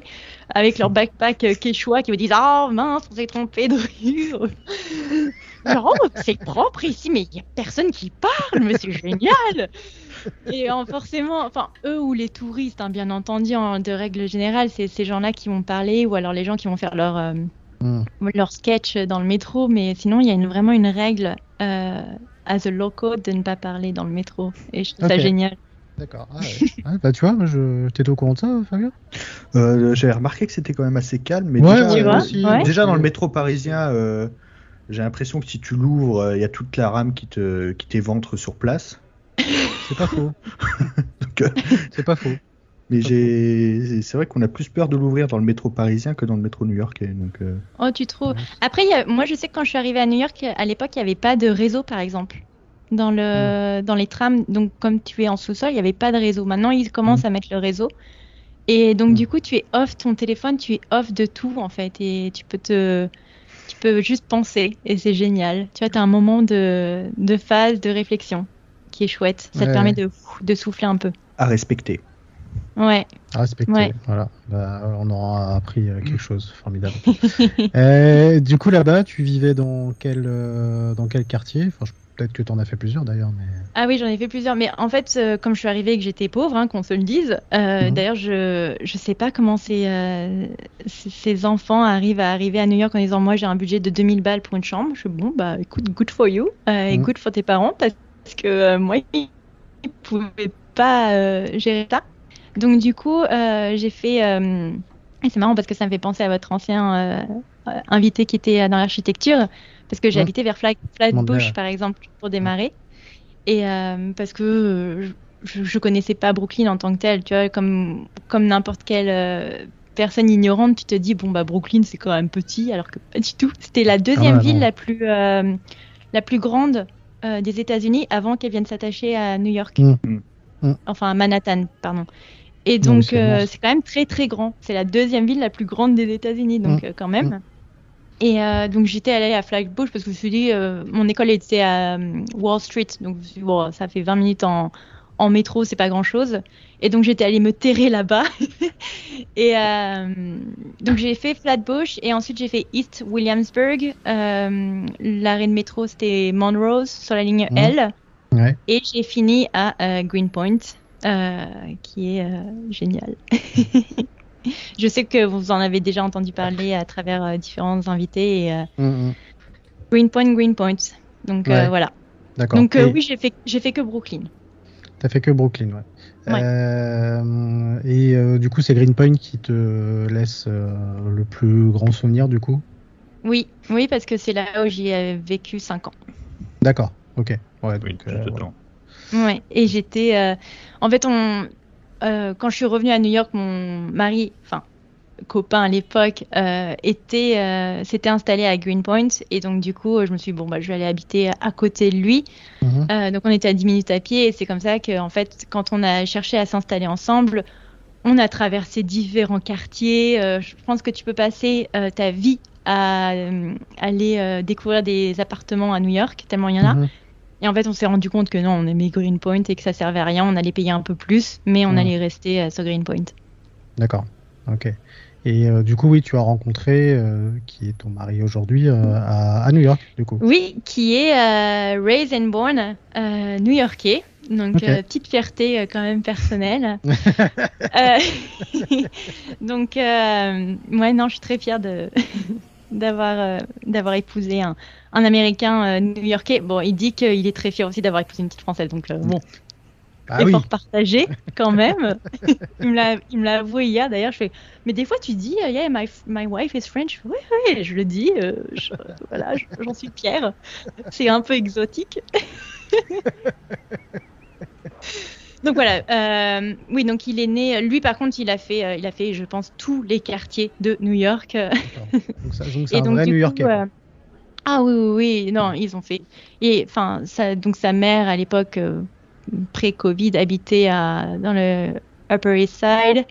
avec leur backpack euh, quechua qui vous disent Ah mince, on s'est trompé de rue. Genre, oh, c'est propre ici, mais il n'y a personne qui parle, mais c'est génial. Et euh, forcément, enfin, eux ou les touristes, hein, bien entendu, en- de règle générale, c'est ces gens-là qui vont parler, ou alors les gens qui vont faire leur, euh, Mm. leur sketch dans le métro. Mais sinon, il y a une- vraiment une règle, euh, as a local, de ne pas parler dans le métro. Et je trouve ça génial. D'accord. Ah, ouais. Ouais, bah, tu vois, moi, je... t'étais au courant de ça, Fabien? Euh, J'avais remarqué que c'était quand même assez calme, mais Ouais, déjà, Tu euh, vois aussi, Ouais. déjà dans le métro parisien, euh, j'ai l'impression que si tu l'ouvres, euh, il y a toute la rame qui te qui t'éventre sur place. C'est pas faux. Euh, C'est pas faux. mais j'ai, c'est vrai qu'on a plus peur de l'ouvrir dans le métro parisien que dans le métro new-yorkais. Donc, euh, Oh, tu trouves? Ouais. Après, il y a- moi, je sais que quand je suis arrivée à New York, à l'époque, il n'y avait pas de réseau, par exemple. Dans, le, dans les trams, donc comme tu es en sous-sol, il n'y avait pas de réseau. Maintenant, ils commencent à mettre le réseau. Et donc, Mm. du coup, tu es off ton téléphone, tu es off de tout, en fait. Et tu peux te. Tu peux juste penser. Et c'est génial. Tu vois, tu as un moment de, de phase, de réflexion qui est chouette. Ça Ouais. te permet de, de souffler un peu. à respecter. Ouais. À respecter. Ouais. Voilà. Bah, on aura appris euh, quelque chose formidable. Euh, du coup, là-bas, tu vivais dans quel, euh, dans quel quartier? Enfin, je- Peut-être que tu en as fait plusieurs d'ailleurs. Mais... Ah oui, j'en ai fait plusieurs. Mais en fait, euh, comme je suis arrivée et que j'étais pauvre, hein, qu'on se le dise, euh, Mhm. d'ailleurs, je je sais pas comment ces, euh, ces, ces enfants arrivent à arriver à New York en disant Moi, j'ai un budget de 2000 balles pour une chambre. Je suis bon, bah écoute, good for you, et good for tes parents, parce que moi, ils pouvaient pas gérer ça. Donc, du coup, j'ai fait. et c'est marrant parce que ça me fait penser à votre ancien invité qui était dans l'architecture, parce que j'ai Ouais. habité vers Flat-. Flatbush, par exemple, pour démarrer. Et euh, parce que euh, je, je connaissais pas Brooklyn en tant que tel, tu vois, comme, comme n'importe quelle euh, personne ignorante, tu te dis, bon, bah, Brooklyn, c'est quand même petit, alors que pas du tout. C'était la deuxième Ah ouais, ville non. la plus, euh, la plus grande euh, des États-Unis avant qu'elle vienne s'attacher à New York. Mm. Mm. Enfin, à Manhattan, pardon. Et donc, c'est euh, quand même très, très grand. C'est la deuxième ville la plus grande des États-Unis, donc Mm. euh, quand même. Et euh, donc j'étais allée à Flatbush parce que je me suis dit, euh, mon école était à euh, Wall Street, donc bon, ça fait 20 minutes en, en métro, c'est pas grand chose. Et donc j'étais allée me terrer là-bas. et euh, donc j'ai fait Flatbush et ensuite j'ai fait East Williamsburg. Euh, L'arrêt de métro c'était Monrose sur la ligne Mhm. L. Ouais. Et j'ai fini à euh, Greenpoint, euh, qui est euh, génial. Je sais que vous en avez déjà entendu parler à travers euh, différents invités. Et, euh, Mm, mm. Greenpoint, Greenpoint. Donc euh, Ouais. voilà. D'accord. Donc euh, Et oui, j'ai fait, j'ai fait que Brooklyn. T'as fait que Brooklyn, ouais. Ouais. Euh, et euh, du coup, c'est Greenpoint qui te laisse euh, le plus grand souvenir, du coup? Oui, oui, parce que c'est là où j'y ai vécu 5 ans. D'accord, ok. Ouais, Oui, donc, euh. Ouais, et j'étais. euh, En fait, on... euh, quand je suis revenue à New York, mon mari, enfin, copain à l'époque, euh, était, euh, s'était installé à Greenpoint. Et donc, du coup, je me suis dit, bon, bah, je vais aller habiter à côté de lui. Mhm. Donc, on était à 10 minutes à pied. Et c'est comme ça que, en fait, quand on a cherché à s'installer ensemble, on a traversé différents quartiers. Je pense que tu peux passer ta vie à aller découvrir des appartements à New York, tellement il y en a. Mhm. Et en fait, on s'est rendu compte que non, on aimait Greenpoint et que ça servait à rien. On allait payer un peu plus, mais on Mhm. allait rester euh, sur Greenpoint. D'accord, ok. Et euh, du coup, oui, tu as rencontré, euh, qui est ton mari aujourd'hui, euh, à, à New York, du coup. Oui, qui est raised and born new-yorkais. Donc, petite fierté quand même personnelle. Donc, ouais, non, je suis très fière de d'avoir d'avoir épousé un, un Américain euh, new-yorkais. Bon, il dit qu'il est très fier aussi d'avoir épousé une petite Française. Donc, euh, bon, Ah oui. effort partagé quand même. il me l'a avoué hier d'ailleurs. Je fais, mais des fois tu dis, euh, yeah, my, my wife is French. Oui, oui, je le dis. euh, je- voilà, je- j'en suis fière. C'est un peu exotique. donc voilà. euh, oui, donc il est né. Lui, par contre, il a fait, euh, il a fait, je pense, tous les quartiers de New York. Donc, c'est un donc, vrai New-Yorkais. Ah oui, oui, oui, non, ils ont fait. Et enfin, ça, donc sa mère à l'époque euh, pré-Covid habitait à, dans le Upper East Side.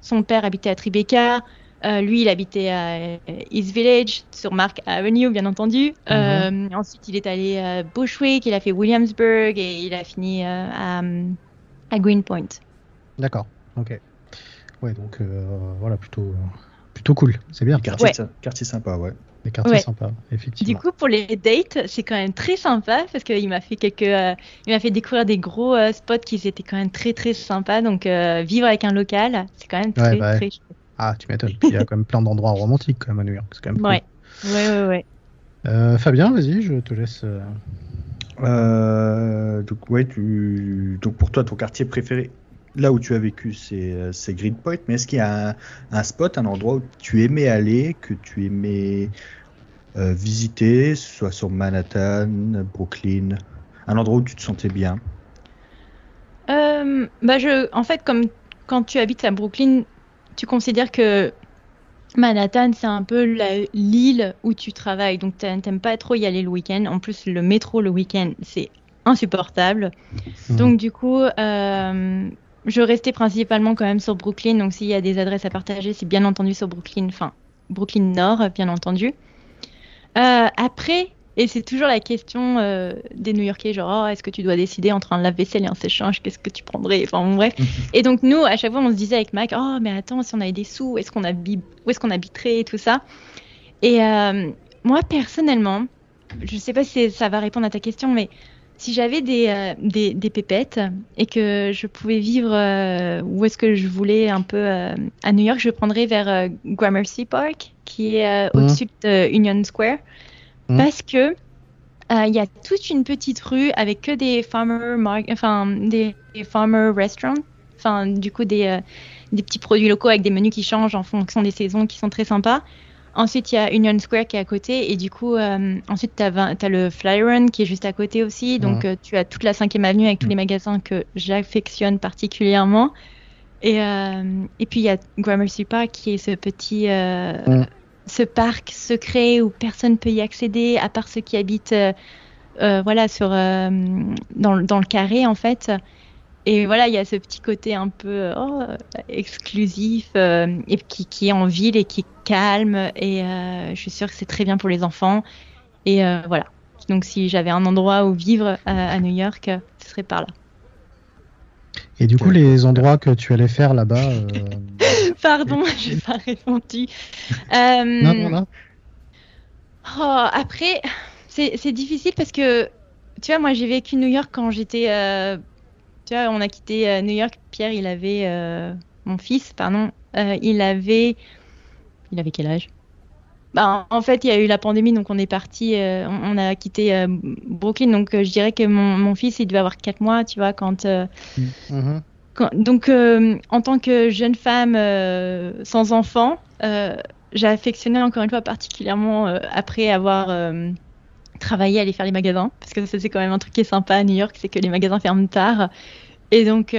Son père habitait à Tribeca. Euh, lui, il habitait à East Village, sur Mark Avenue, bien entendu. Euh, ensuite, il est allé à Bushwick, il a fait Williamsburg et il a fini euh, à, à Greenpoint. D'accord. Ok. Ouais, donc euh, voilà, plutôt, plutôt cool. C'est bien. Quartier, Ouais. quartier sympa, ouais. Des quartiers Ouais. sympas, Du effectivement. coup, pour les dates, c'est quand même très sympa parce qu'il m'a fait quelques, euh, il m'a fait découvrir des gros euh, spots qui étaient quand même très très sympas. Donc euh, vivre avec un local, c'est quand même Ouais, très bah ouais. très chouette. Ah, tu m'étonnes. Il y a quand même plein d'endroits romantiques quand même à New York. C'est quand même cool. Ouais, ouais, ouais, ouais. Euh, Fabien, vas-y, je te laisse. euh, Euh, donc, ouais, tu... donc pour toi, ton quartier préféré, là où tu as vécu, c'est c'est Greenpoint. Mais est-ce qu'il y a un, un spot, un endroit où tu aimais aller, que tu aimais euh, visiter, soit sur Manhattan, Brooklyn, un endroit où tu te sentais bien Euh, bah je, en fait, comme quand tu habites à Brooklyn, tu considères que Manhattan, c'est un peu la- l'île où tu travailles. Donc, t'a- t'aimes pas trop y aller le week-end. En plus, le métro le week-end, c'est insupportable. Mhm. Donc, du coup, euh, je restais principalement quand même sur Brooklyn. Donc, s'il y a des adresses à partager, c'est bien entendu sur Brooklyn, enfin, Brooklyn Nord, bien entendu. Euh, après, et c'est toujours la question euh, des New-Yorkais, genre, oh, est-ce que tu dois décider entre un lave-vaisselle et un sèche-linge, qu'est-ce que tu prendrais? Enfin, bon, bref. Et donc, nous, à chaque fois, on se disait avec Mac, oh, mais attends, si on avait des sous, est-ce qu'on habite, où est-ce qu'on habiterait, et tout ça? Et euh, moi, personnellement, je sais pas si ça va répondre à ta question, mais si j'avais des, euh, des, des pépettes et que je pouvais vivre où est-ce que je voulais un peu à New York, je prendrais vers Gramercy Park, qui est euh, Mhm. au-dessus de Union Square, Mhm. parce que euh, il y a toute une petite rue avec que des farmer enfin des, des farmer restaurants, enfin du coup des, euh, des petits produits locaux avec des menus qui changent en fonction des saisons, qui sont très sympas. Ensuite, il y a Union Square qui est à côté, et du coup, euh, ensuite, tu as, le Fly Run qui est juste à côté aussi. Donc, Mhm. euh, tu as toute la 5e avenue avec tous les magasins que j'affectionne particulièrement. Et, euh, et puis, il y a Gramercy Park qui est ce petit. euh. Ce parc secret où personne peut y accéder à part ceux qui habitent euh, euh, voilà sur euh, dans, le- dans le carré en fait. Et voilà il y a ce petit côté un peu oh, exclusif euh, et qui, qui est en ville et qui est calme et euh, je suis sûre que c'est très bien pour les enfants. Et euh, voilà. Donc si j'avais un endroit où vivre à, à New York ce serait par là. Et du coup, les endroits que tu allais faire là-bas. pardon j'ai pas répondu Euh, Non, non, non. Oh, après, c'est difficile parce que, tu vois, moi j'ai vécu New York quand j'étais. euh, tu vois, on a quitté euh, New York. Pierre, il avait. euh, mon fils, pardon. il avait. Il avait quel âge? Bah, en fait, il y a eu la pandémie, donc on est parti. euh, on, on a quitté euh, Brooklyn. Donc euh, je dirais que mon, mon fils, il devait avoir 4 mois, tu vois, quand. euh, Mhm. Donc, euh, en tant que jeune femme euh, sans enfant, euh, j'ai affectionné encore une fois particulièrement après avoir travaillé à aller faire les magasins, parce que ça c'est quand même un truc qui est sympa à New York, c'est que les magasins ferment tard. Et donc,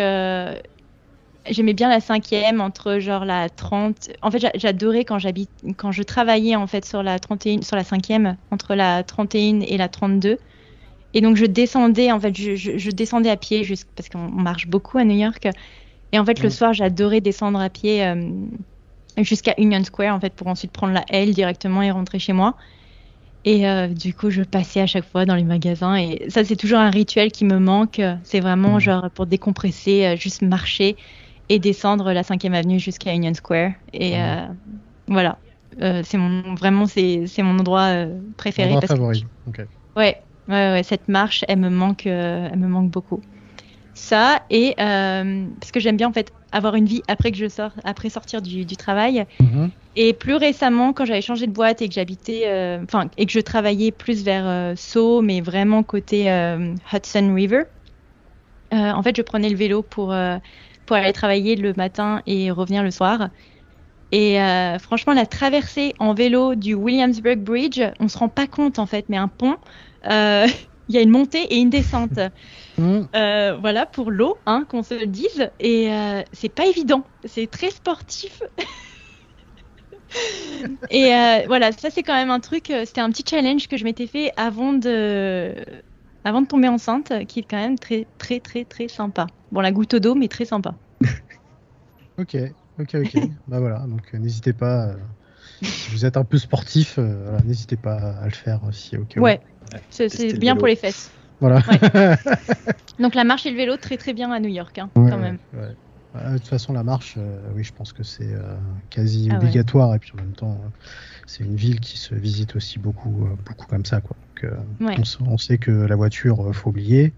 j'aimais bien la cinquième entre genre la 30. En fait, j'a- j'adorais quand quand je travaillais en fait sur la 31, sur la cinquième, entre la 31 et la 32. Et donc je descendais, en fait, je, je- je descendais à pied parce qu'on on marche beaucoup à New York. Et en fait, le Mm. soir, j'adorais descendre à pied euh, jusqu'à Union Square, en fait, pour ensuite prendre la L directement et rentrer chez moi. Et euh, du coup, je passais à chaque fois dans les magasins. Et ça, c'est toujours un rituel qui me manque. C'est vraiment Mm. genre pour décompresser, euh, juste marcher et descendre la 5e avenue jusqu'à Union Square. Et Mm. euh, voilà. C'est mon vraiment c'est mon endroit préféré Endroit parce que favori. Ouais, ouais, ouais, cette marche, elle me manque, euh, elle me manque beaucoup. ça et parce que j'aime bien en fait avoir une vie après que je sors, après sortir du, travail. Mhm. Et plus récemment, quand j'avais changé de boîte et que j'habitais, enfin et que je travaillais plus vers Sceaux, mais vraiment côté Hudson River. en fait, je prenais le vélo pour pour aller travailler le matin et revenir le soir. Et euh, franchement, la traversée en vélo du Williamsburg Bridge, on se rend pas compte en fait, mais un pont, euh, il y a une montée et une descente. Mmh. Euh, voilà pour l'eau, hein, qu'on se le dise. Et c'est pas évident, c'est très sportif. et voilà, ça c'est quand même un truc, c'était un petit challenge que je m'étais fait avant de, avant de tomber enceinte, qui est quand même très très très très sympa. Bon, la goutte d'eau, mais très sympa. ok. Ok, ok. bah voilà, donc euh, n'hésitez pas. Euh, si vous êtes un peu sportif, euh, n'hésitez pas à le faire aussi. Ok. Ouais, c'est bien pour les fesses. Voilà. donc la marche et le vélo, très très bien à New York, hein, quand même. Bah, de toute façon, la marche, oui, je pense que c'est quasi ah obligatoire. Et puis en même temps, c'est une ville qui se visite aussi beaucoup, beaucoup comme ça. Quoi. Donc, on, sait que la voiture, faut oublier.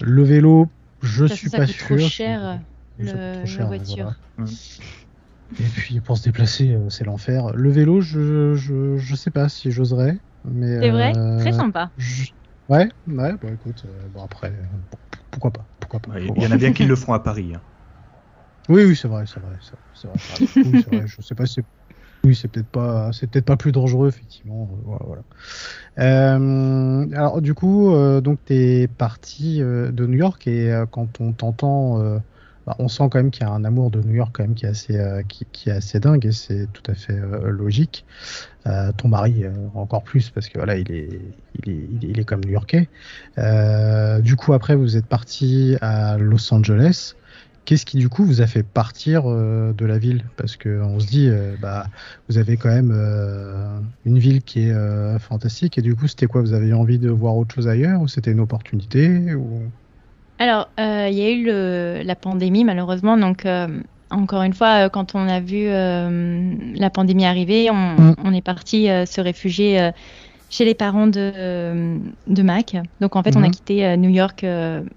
Le vélo, je suis pas sûr. Trop cher la voiture. Et puis pour se déplacer, euh, c'est l'enfer. Le vélo, je, je, je, sais pas si j'oserais. Mais C'est vrai, euh, très sympa. Ouais, ouais, bon écoute, euh, bon après, pourquoi pas, pourquoi pas. Il y, en a bien qui le font à Paris. Hein. Oui, oui, c'est vrai, c'est vrai, c'est vrai. vrai. Je sais pas, c'est oui, c'est peut-être pas, c'est peut-être pas plus dangereux effectivement. Voilà. voilà. Euh, alors du coup, euh, donc t'es parti de New York et quand on t'entend bah, on sent quand même qu'il y a un amour de New York quand même qui est assez, euh, qui, est assez dingue et c'est tout à fait euh, logique. Euh, ton mari encore plus parce que voilà, il est, il est, il est, comme New-Yorkais. du coup, après, vous êtes parti à Los Angeles. Qu'est-ce qui du coup vous a fait partir de la ville? Parce que on se dit, bah, vous avez quand même une ville qui est fantastique et du coup, c'était quoi? Vous avez envie de voir autre chose ailleurs ou c'était une opportunité ou... Alors, euh, il y a eu le, la pandémie, malheureusement. Donc, euh, encore une fois, euh, quand on a vu la pandémie arriver, on, mm. est parti se réfugier chez les parents de, de Mac. Donc, en fait, on a mm-hmm. quitté New York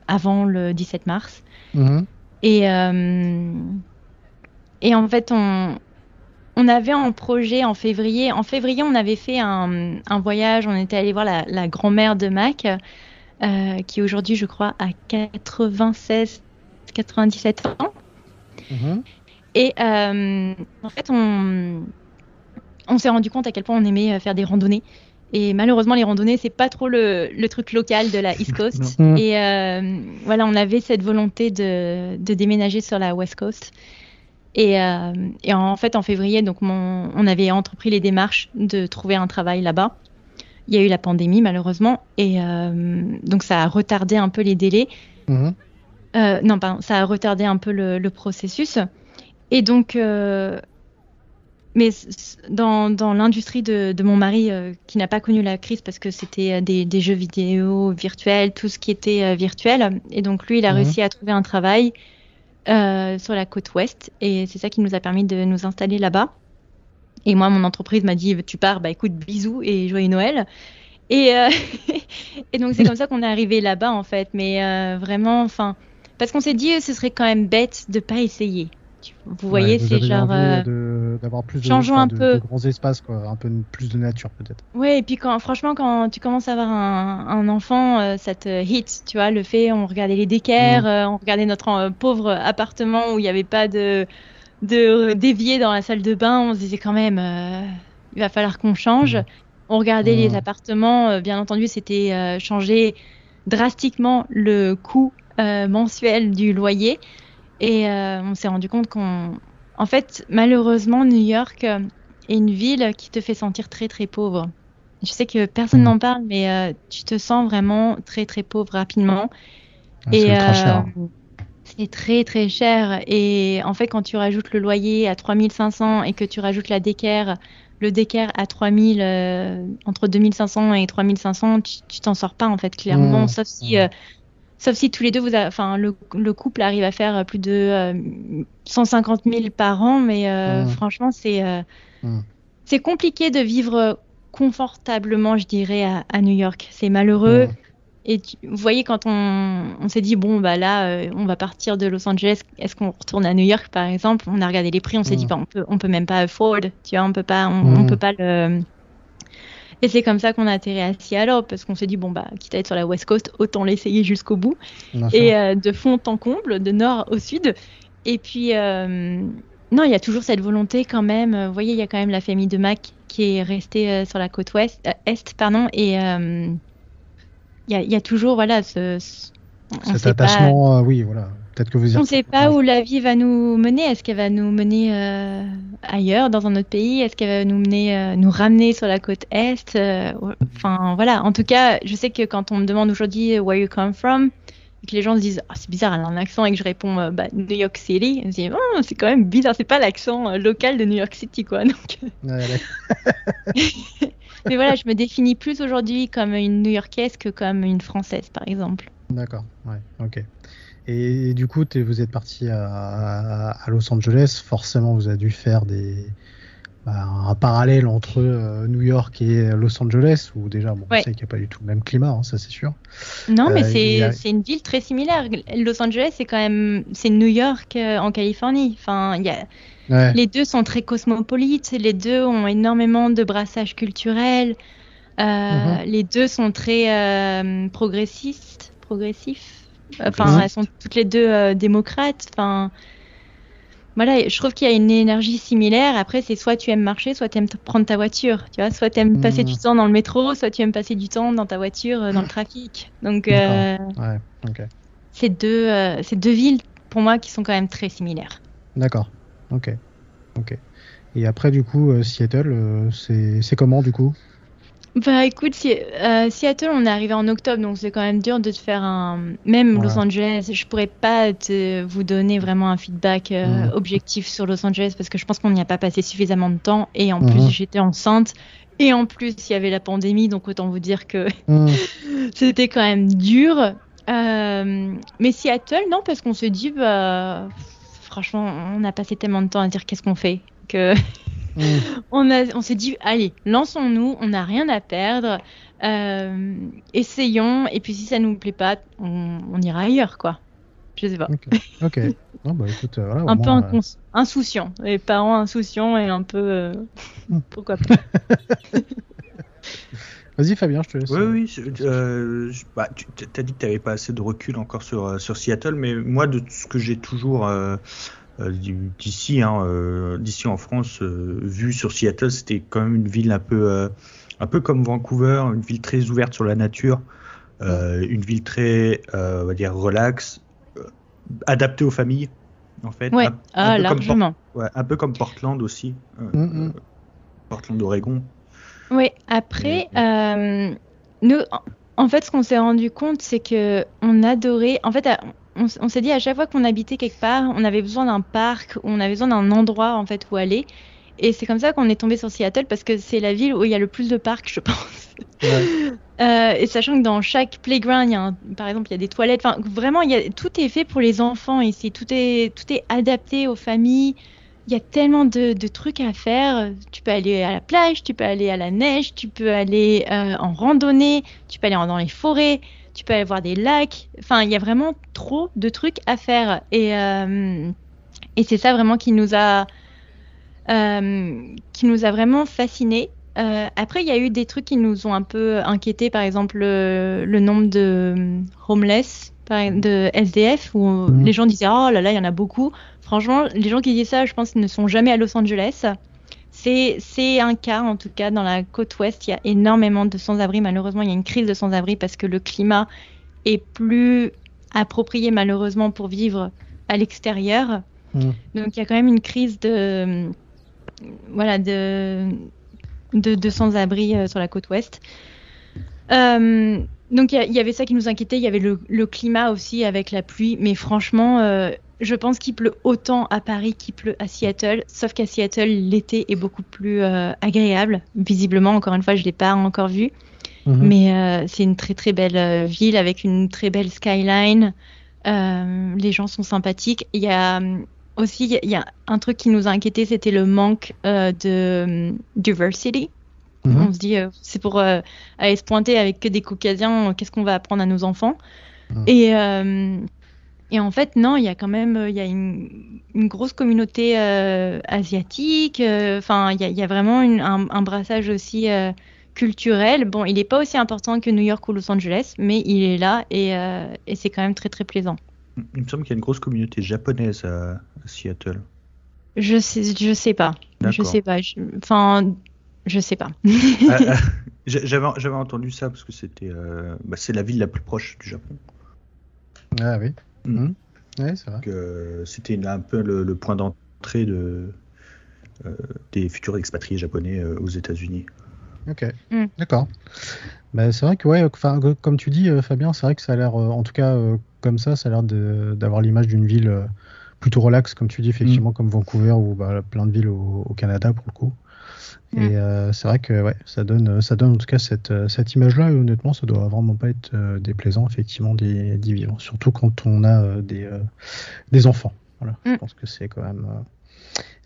avant le 17 mars. Mm-hmm. Et, et en fait, on, on avait un projet en février. En février, on avait fait un, un voyage. On était allé voir la, la grand-mère de Mac. Euh, qui aujourd'hui, je crois, a 96, 97 ans. Mhm. Et euh, en fait, on, on s'est rendu compte à quel point on aimait euh, faire des randonnées. Et malheureusement, les randonnées, c'est pas trop le, le, truc local de la East Coast. et voilà, on avait cette volonté de, de, déménager sur la West Coast. Et, et en fait, en février, donc mon, on avait entrepris les démarches de trouver un travail là-bas il y a eu la pandémie malheureusement et euh, donc ça a retardé un peu les délais. Mhm. Euh, non, pardon, ça a retardé un peu le, processus. Et donc, euh, mais dans, dans l'industrie de, de, mon mari qui n'a pas connu la crise parce que c'était des, des, jeux vidéo virtuels, tout ce qui était virtuel. Et donc lui, il a mhm. réussi à trouver un travail sur la côte ouest et c'est ça qui nous a permis de nous installer là-bas. Et moi, mon entreprise m'a dit, tu pars, bah écoute, bisous et joyeux Noël. Et, euh, et donc c'est comme ça qu'on est arrivé là-bas en fait. Mais euh, vraiment, enfin, parce qu'on s'est dit, ce serait quand même bête de pas essayer. Vous voyez, c'est genre euh, d'avoir plus de, changeons un peu. grands espaces, quoi, un peu plus de nature peut-être. Ouais, et puis quand, franchement, quand tu commences à avoir un, un enfant, ça te hit, tu vois, le fait, on regardait les décaires, mm. on regardait notre pauvre appartement où il n'y avait pas de de dévier dans la salle de bain, on se disait quand même, euh, il va falloir qu'on change. Mmh. On regardait les mmh. appartements, euh, bien entendu, c'était euh, changer drastiquement le coût mensuel du loyer. Et on s'est rendu compte qu'on. En fait, malheureusement, New York est une ville qui te fait sentir très très pauvre. Je sais que personne mmh. n'en parle, mais tu te sens vraiment très très pauvre rapidement. Ah, et cher. C'est très très cher. Et en fait, quand tu rajoutes le loyer à 3500 et que tu rajoutes la décaire, le décaire à 3000, euh, entre 2500 et 3500, tu t'en sors pas en fait, clairement. Mmh. Sauf, si, mmh. euh, sauf si tous les deux, vous enfin, le, le, couple arrive à faire plus de 150 euh, 000 par an. Mais mmh. franchement, c'est c'est compliqué de vivre confortablement, je dirais, à, à New York. C'est malheureux. Et vous voyez, quand on, on s'est dit, bon, bah là, euh, on va partir de Los Angeles, est-ce qu'on retourne à New York, par exemple? On a regardé les prix, on s'est dit, bah, on peut, on peut même pas afford, tu vois, on peut pas, on, on peut pas le. Et c'est comme ça qu'on a atterri à Seattle, parce qu'on s'est dit, bon, bah, quitte à être sur la West Coast, autant l'essayer jusqu'au bout. et euh, de fond en comble, de nord au sud. Et puis, euh, non, il y a toujours cette volonté quand même. Vous voyez, il y a quand même la famille de Mac qui est restée sur la côte ouest, est, pardon, et il y, y, a toujours voilà ce, cet attachement. Euh, oui, voilà. Peut-être que vous. On ne sait pas où la vie va nous mener. Est-ce qu'elle va nous mener euh, ailleurs, dans un autre pays? Est-ce qu'elle va nous mener, euh, nous ramener sur la côte est? Enfin voilà. En tout cas, je sais que quand on me demande aujourd'hui where you come from, et que les gens se disent oh, c'est bizarre, elle a un accent et que je réponds bah, New York City, ils se disent oh, c'est quand même bizarre, c'est pas l'accent local de New York City quoi. Donc... Mais voilà, je me définis plus aujourd'hui comme une New-Yorkaise que comme une Française, par exemple. D'accord, ouais, ok. Et, du coup, vous êtes parti à, Los Angeles. Forcément, vous avez dû faire des, bah, un parallèle entre euh, New York et Los Angeles, où déjà, bon, on sait qu'il n'y a pas du tout le même climat, hein, ça c'est sûr. Non, mais euh, c'est une ville très similaire. Los Angeles, c'est quand même c'est New York euh, en Californie. Enfin, il y a les deux sont très cosmopolites, les deux ont énormément de brassage culturel, euh, mhm. les deux sont très euh, progressistes, progressifs. Enfin, mhm. elles sont toutes les deux euh, démocrates. Enfin, voilà, je trouve qu'il y a une énergie similaire. Après, c'est soit tu aimes marcher, soit tu aimes prendre ta voiture. Tu vois, soit tu aimes passer du mhm. temps dans le métro, soit tu aimes passer du temps dans ta voiture, dans le trafic. Donc, c'est deux, c'est deux villes pour moi qui sont quand même très similaires. D'accord. Ok. Ok. Et après, du coup, euh, Seattle, euh, c'est comment du coup? Bah écoute, euh, Seattle, on est arrivé en octobre, donc c'est quand même dur de te faire un. Même Los Angeles, je pourrais pas te, vous donner vraiment un feedback mmh. objectif sur Los Angeles parce que je pense qu'on n'y a pas passé suffisamment de temps et en plus mmh. j'étais enceinte et en plus il y avait la pandémie, donc autant vous dire que mmh. c'était quand même dur. mais Seattle, non, parce qu'on s'est dit, bah franchement, on a passé tellement de temps à dire qu'est-ce qu'on fait que mm. on, on s'est dit, allez, lançons-nous, on n'a rien à perdre, euh, essayons, et puis si ça nous plaît pas, on, ira ailleurs, quoi. Je sais pas. Ok. bah, écoute, euh, un peu euh, insouciant, les parents insouciants et un peu. Mm. Pourquoi pas Vas-y Fabien, je te laisse. Oui, oui. Euh, bah, tu as dit que tu n'avais pas assez de recul encore sur, euh, sur Seattle, mais moi, de ce que j'ai toujours euh, d'ici, hein, d'ici en France, vu sur Seattle, c'était quand même une ville un peu, un peu comme Vancouver, une ville très ouverte sur la nature, une ville très, on va dire, relax, adaptée aux familles, en fait. Ouais, ah, largement. ouais, un peu comme Portland aussi. Mm, mm. Portland, Oregon. Oui, après, euh, nous, en fait, ce qu'on s'est rendu compte, c'est que on adorait. En fait, on, s'est dit à chaque fois qu'on habitait quelque part, on avait besoin d'un parc, on avait besoin d'un endroit en fait où aller. Et c'est comme ça qu'on est tombé sur Seattle parce que c'est la ville où il y a le plus de parcs, je pense. Euh, et sachant que dans chaque playground, il y a par exemple, il y a des toilettes. Enfin, vraiment, il y a, tout est fait pour les enfants ici. Tout est, tout est adapté aux familles il y a tellement de, trucs à faire. Tu peux aller à la plage, tu peux aller à la neige, tu peux aller euh, en randonnée, tu peux aller dans les forêts, tu peux aller voir des lacs. Enfin, il y a vraiment trop de trucs à faire. Et, euh, et c'est ça vraiment qui nous a, euh, qui nous a vraiment fascinés. après, il y a eu des trucs qui nous ont un peu inquiétés, par exemple le, nombre de homeless, de SDF, où mmh. les gens disaient oh là là, il y en a beaucoup. Franchement, les gens qui disent ça, je pense qu'ils ne sont jamais à Los Angeles. C'est un cas, en tout cas, dans la côte ouest, il y a énormément de sans-abri. Malheureusement, il y a une crise de sans-abri parce que le climat est plus approprié, malheureusement, pour vivre à l'extérieur. Hmm. Donc, il y a quand même une crise de, voilà, de, de, sans-abri euh, sur la côte ouest. Euh, donc, il y, avait ça qui nous inquiétait. Il y avait le, climat aussi avec la pluie. Mais franchement, euh, je pense qu'il pleut autant à Paris qu'il pleut à Seattle, sauf qu'à Seattle, l'été est beaucoup plus euh, agréable. Visiblement, encore une fois, je ne l'ai pas encore vu. Mhm. Mais euh, c'est une très très belle euh, ville avec une très belle skyline. les gens sont sympathiques. Il y a aussi il y a un truc qui nous a inquiété, c'était le manque de diversity. Mhm. On se dit, c'est pour aller se pointer avec que des caucasiens, qu'est-ce qu'on va apprendre à nos enfants? Mhm. Et et en fait, non, il y a quand même il y a une, grosse communauté asiatique. Enfin, il, y a vraiment un, un, brassage aussi culturel. Bon, il n'est pas aussi important que New York ou Los Angeles, mais il est là et, euh, et c'est quand même très très plaisant. Il me semble qu'il y a une grosse communauté japonaise à, Seattle. Je sais, je sais pas. Je sais pas. Enfin, je, sais pas. Ah, ah, j'avais, j'avais entendu ça parce que c'était, euh, bah, c'est la ville la plus proche du Japon. Ah oui. Mm. Mm. Ouais, c'est vrai. Euh, c'était un peu le, point d'entrée de, des futurs expatriés japonais aux États-Unis. Ok, mm. d'accord. Bah, c'est vrai que, ouais, comme tu dis, euh, Fabien, c'est vrai que ça a l'air, euh, en tout cas, euh, comme ça, ça a l'air d'avoir l'image d'une ville plutôt relaxe, comme tu dis, effectivement, mm. comme Vancouver ou bah, plein de villes au, Canada, pour le coup. Mm. Et c'est vrai que ouais, ça donne, ça donne en tout cas cette, cette image-là. Et honnêtement, ça doit vraiment pas être déplaisant, effectivement, d'y vivre. Surtout quand on a des, des enfants. Voilà, je pense que c'est quand même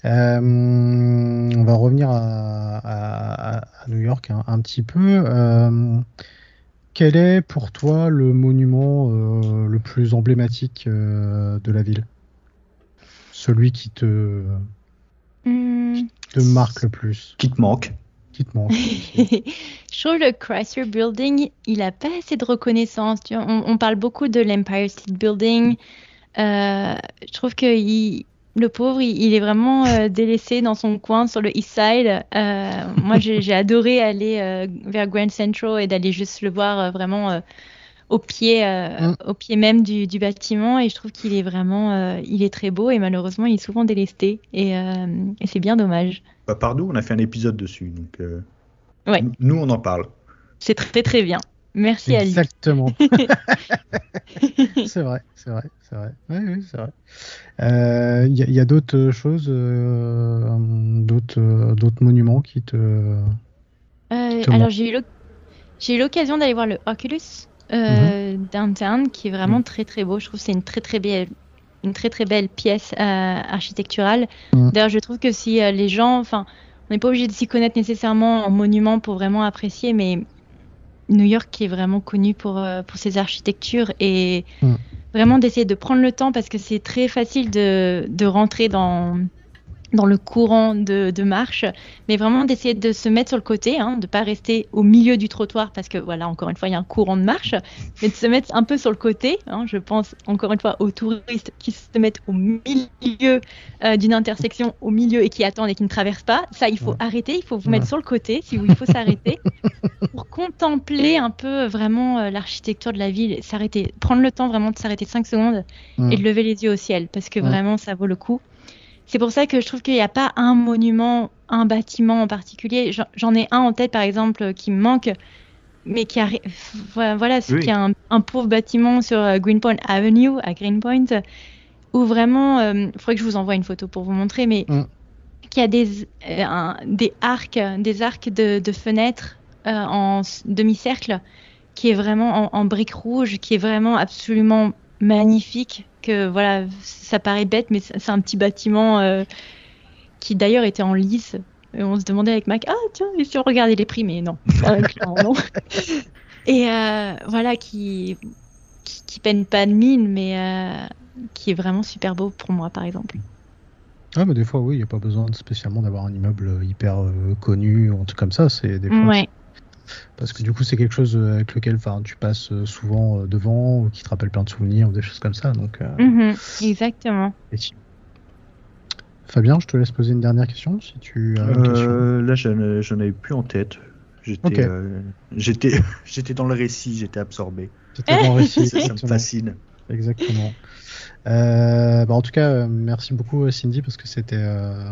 euh, on va revenir à, New York un, petit peu. Euh, quel est pour toi le monument euh, le plus emblématique de la ville? Celui qui te, hmm. te marque le plus Qui te manque qui te manque Je trouve le Chrysler Building, il a pas assez de reconnaissance. On, on, parle beaucoup de l'Empire State Building. je trouve qu'il le pauvre, il, est vraiment euh, délaissé dans son coin sur le East Side. Euh, moi, j'ai adoré aller euh, vers Grand Central et d'aller juste le voir vraiment au pied, mm. au pied même du, bâtiment. Et je trouve qu'il est vraiment, il est très beau et malheureusement, il est souvent délesté. Et, c'est bien dommage. Bah, pardon, on a fait un épisode dessus, donc ouais. nous on en parle. C'est très très bien. Merci Ali. Exactement. c'est vrai, c'est vrai, c'est vrai. Oui, oui, c'est vrai. Il euh, y, a, d'autres choses, euh, d'autres, d'autres monuments qui te. Euh, alors j'ai eu j'ai eu l'occasion d'aller voir le Oculus mhm. downtown, qui est vraiment mhm. très très beau. Je trouve que c'est une très très belle une très très belle pièce architecturale. Mhm. D'ailleurs, je trouve que si les gens, enfin, on n'est pas obligé de s'y connaître nécessairement en monument pour vraiment apprécier, mais New York qui est vraiment connu pour, euh, pour ses architectures et vraiment d'essayer de prendre le temps parce que c'est très facile de, de rentrer dans, dans le courant de, de, marche, mais vraiment d'essayer de se mettre sur le côté, hein, de pas rester au milieu du trottoir parce que voilà, encore une fois, il y a un courant de marche, mais de se mettre un peu sur le côté. Hein, je pense encore une fois aux touristes qui se mettent au milieu euh, d'une intersection, au milieu et qui attendent et qui ne traversent pas. Ça, il faut arrêter, il faut vous mettre sur le côté, si vous, il faut s'arrêter pour contempler un peu vraiment euh, l'architecture de la ville, s'arrêter, prendre le temps vraiment de s'arrêter 5 secondes et de lever les yeux au ciel parce que vraiment ça vaut le coup. C'est pour ça que je trouve qu'il n'y a pas un monument, un bâtiment en particulier. J'en ai un en tête, par exemple, qui me manque, mais qui a, voilà, ce qui a un, pauvre bâtiment sur euh, Greenpoint Avenue à Greenpoint, où vraiment, il euh, faudrait que je vous envoie une photo pour vous montrer, mais mm. qui a des, euh, des arcs, des arcs de, fenêtres en demi-cercle, qui est vraiment en, en briques rouges, qui est vraiment absolument magnifique voilà, ça paraît bête, mais c'est un petit bâtiment euh, qui d'ailleurs était en lice. Et on se demandait avec Mac, ah tiens, et si on regardait les prix, mais non, non. Et euh, voilà, qui, qui, peine pas de mine, mais euh, qui est vraiment super beau pour moi, par exemple. Ah, mais des fois, oui, il n'y a pas besoin spécialement d'avoir un immeuble hyper connu ou un truc comme ça. C'est des fois, parce que du coup, c'est quelque chose euh, avec lequel tu passes euh, souvent euh, devant ou qui te rappelle plein de souvenirs ou des choses comme ça. Donc, mhm, exactement. Fabien, je te laisse poser une dernière question si tu as Là, j'en avais plus en tête. J'étais j'étais dans le récit, j'étais absorbé. dans le récit. ça, me fascine. Exactement. Euh, bah en tout cas, euh, merci beaucoup euh, Cindy parce que c'était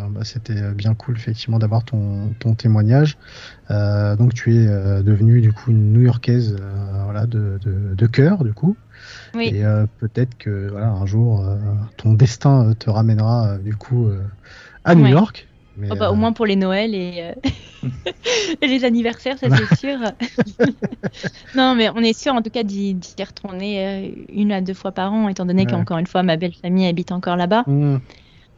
bah, c'était bien cool effectivement d'avoir ton, ton témoignage. donc tu es devenue du coup une New-Yorkaise voilà de, de, de, cœur du coup. Oui. Et peut-être que voilà un jour ton destin te ramènera du coup à New York. Oh, bah, au moins pour les Noëls et, les anniversaires, ça c'est sûr. non, mais on est sûr en tout cas d'y retourner une à deux fois par an, étant donné qu'encore une fois, ma belle famille habite encore là-bas. Mmh.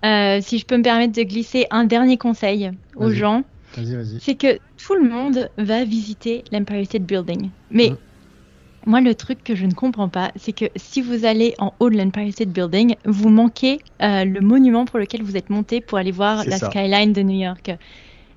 Euh, si je peux me permettre de glisser un dernier conseil aux gens, c'est que tout le monde va visiter l'Empire State Building. Mais Mm. Moi, le truc que je ne comprends pas, c'est que si vous allez en haut de l'Empire State Building, vous manquez euh, le monument pour lequel vous êtes monté pour aller voir la ça. skyline de New York.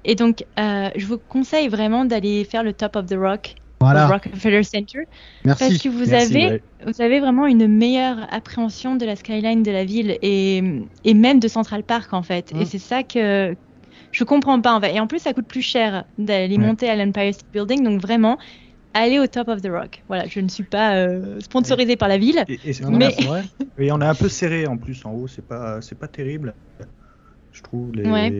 Et donc, euh, je vous conseille vraiment d'aller faire le Top of the Rock au Voilà, Rockefeller Center parce merci. que vous Merci, avez ouais. vous avez vraiment une meilleure appréhension de la skyline de la ville et, et même de Central Park en fait. Et c'est ça que je comprends pas en fait. Et en plus, ça coûte plus cher d'aller Ouais. monter à l'Empire State Building, donc vraiment aller au top of the rock. Voilà, je ne suis pas euh, sponsorisée par la ville. Et, et- Mais- et on est un peu serré en plus en haut, c'est pas, c'est pas terrible. Je trouve les, Ouais.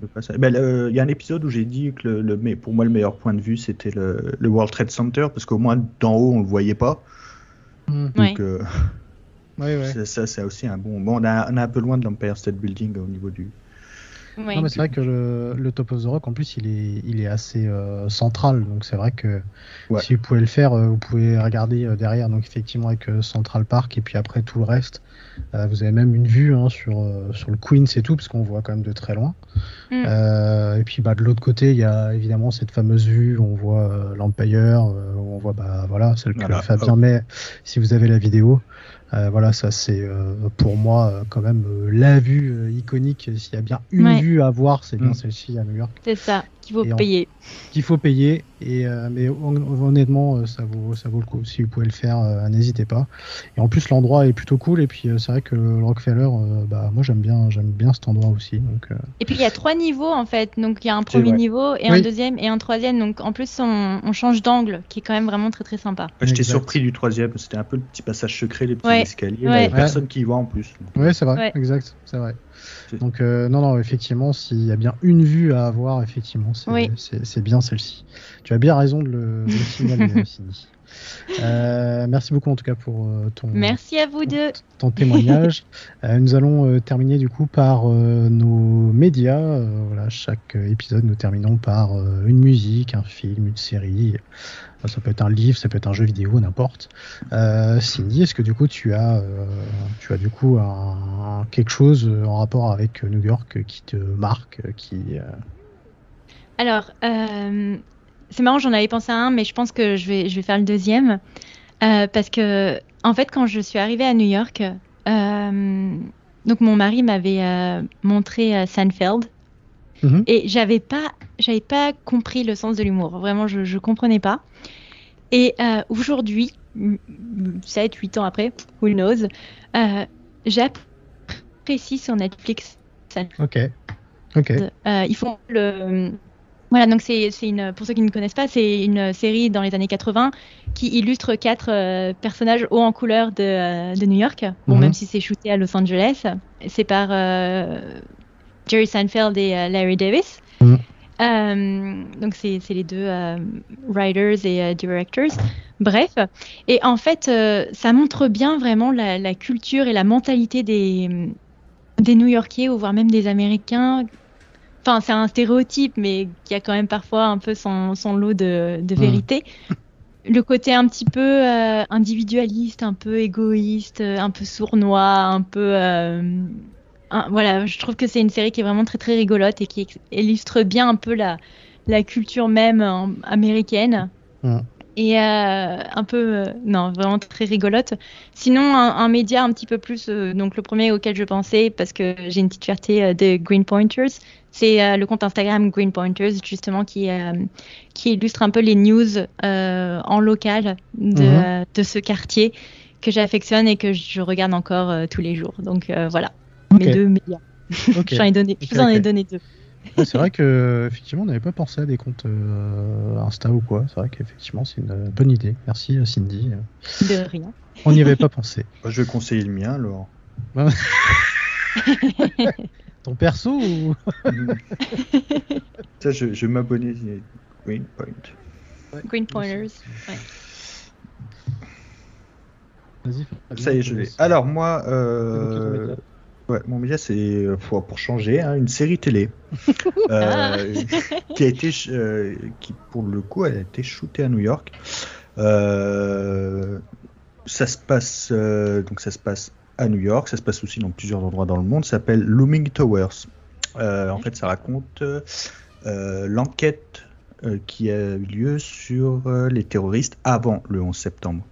le passage. Ben, Il y a un épisode où j'ai dit que le, le me- pour moi le meilleur point de vue c'était le, le World Trade Center parce qu'au moins d'en haut on le voyait pas. Mm. Ouais. Donc euh, Ouais, ouais. ça, ça, c'est aussi un bon. Bon, on, a, on est un peu loin de l'Empire State Building au niveau du. Non, mais c'est vrai que le, le Top of the Rock, en plus, il est, il est assez euh, central. Donc, c'est vrai que Ouais. si vous pouvez le faire, euh, vous pouvez regarder euh, derrière. Donc, effectivement, avec euh, Central Park et puis après tout le reste, euh, vous avez même une vue hein, sur, euh, sur le Queens et tout, parce qu'on voit quand même de très loin. Mm. Euh, et puis, bah, de l'autre côté, il y a évidemment cette fameuse vue où on voit euh, l'Empire, euh, où on voit, bah, voilà, celle que Voilà. Fabien met si vous avez la vidéo. Euh, voilà, ça c'est euh, pour moi euh, quand même euh, la vue euh, iconique. S'il y a bien une Ouais. vue à voir, c'est bien Mm. celle-ci à New York C'est ça qu'il faut Et en- payer. qu'il faut payer. Et euh, mais hon- honnêtement, euh, ça vaut ça vaut le coup. Si vous pouvez le faire, euh, n'hésitez pas. Et en plus, l'endroit est plutôt cool. Et puis euh, c'est vrai que le Rockefeller, euh, bah moi j'aime bien j'aime bien cet endroit aussi. Donc euh, Et puis il y a trois niveaux en fait. Donc il y a un premier niveau et Oui. un deuxième et un troisième. Donc en plus on, on change d'angle, qui est quand même vraiment très très sympa. J'étais surpris du troisième, c'était un peu le petit passage secret, les petits Ouais. escaliers. Ouais. là, et Ouais. personne qui y va en plus. ouais, c'est vrai, Ouais. exact, c'est vrai. Donc euh, non non, effectivement, s'il y a bien une vue à avoir, effectivement, c'est Oui. c'est- c'est bien celle-ci. Tu as bien raison de le, de le signaler, euh, Cindy. Euh, merci beaucoup en tout cas pour euh, ton Merci à vous deux. ton témoignage. Euh, nous allons euh, terminer du coup par euh, nos médias. Euh, voilà, chaque épisode, nous terminons par euh, une musique, un film, une série. Ça peut être un livre, ça peut être un jeu vidéo, n'importe. Euh, Cindy, est-ce que du coup tu as, euh, tu as du coup quelque chose en rapport avec New York qui te marque, qui euh, Alors, c'est marrant, j'en avais pensé à un, mais je pense que je vais, je vais faire le deuxième. Parce que, en fait, quand je suis arrivée à New York, donc mon mari m'avait montré Seinfeld. Mhm. Et j'avais pas, j'avais pas compris le sens de l'humour. Vraiment, je, je comprenais pas. Et euh, aujourd'hui, 7, 8 ans après, who knows, euh, j'apprécie sur Netflix. Ok. Ok. Euh, ils font le. Voilà, donc c'est c'est une. Pour ceux qui ne connaissent pas, c'est une série dans les années 80 qui illustre quatre euh, personnages hauts en couleur de, euh, de New York. Bon, Mhm. même si c'est shooté à Los Angeles, c'est par euh, Jerry Seinfeld et euh, Larry Davis. Mhm. Euh, donc c'est les deux euh, writers et euh, directors. Bref, et en fait, ça montre bien vraiment la, la culture et la mentalité des des New-Yorkais ou voire même des Américains. Enfin, c'est un stéréotype, mais qui a quand même parfois un peu son, son lot de, de Mm. vérité. Le côté un petit peu individualiste, un peu égoïste, un peu sournois, un peu. Un- voilà, je trouve que c'est une série qui est vraiment très très rigolote et qui illustre bien un peu la, la culture même euh, américaine. Mm. Et euh, un peu, euh, non, vraiment très rigolote. Sinon, un, un média un petit peu plus, euh, donc le premier auquel je pensais, parce que j'ai une petite fierté de Green Pointers, c'est le compte Instagram Green Pointers, justement, qui, qui illustre un peu les news en local de, Mhm. euh, de ce quartier que j'affectionne et que je regarde encore tous les jours. Donc voilà, deux médias. Ok. J'en ai donné, je vous en ai donné deux. Ouais, c'est vrai que effectivement, on n'avait pas pensé à des comptes euh, Insta ou quoi. C'est vrai qu'effectivement, c'est une euh, bonne idée. Merci euh, Cindy. De rien. On n'y avait pas pensé. Moi, je vais conseiller le mien alors. Ton perso ou? Ça, je, je vais m'abonner. c'est Green Point. Green Pointers. ouais. Vas-y. Ça y est, je laisse. Alors moi, euh. Ouais, mon média c'est euh, pour, pour changer, hein, une série télé Ah. euh, qui a été, euh, qui pour le coup, elle a été shootée à New York. Euh, ça se passe, euh, donc ça se passe à New York, ça se passe aussi dans plusieurs endroits dans le monde. Ça s'appelle Looming Towers. Euh, en fait, ça raconte l'enquête qui a eu lieu sur les terroristes avant le 11 septembre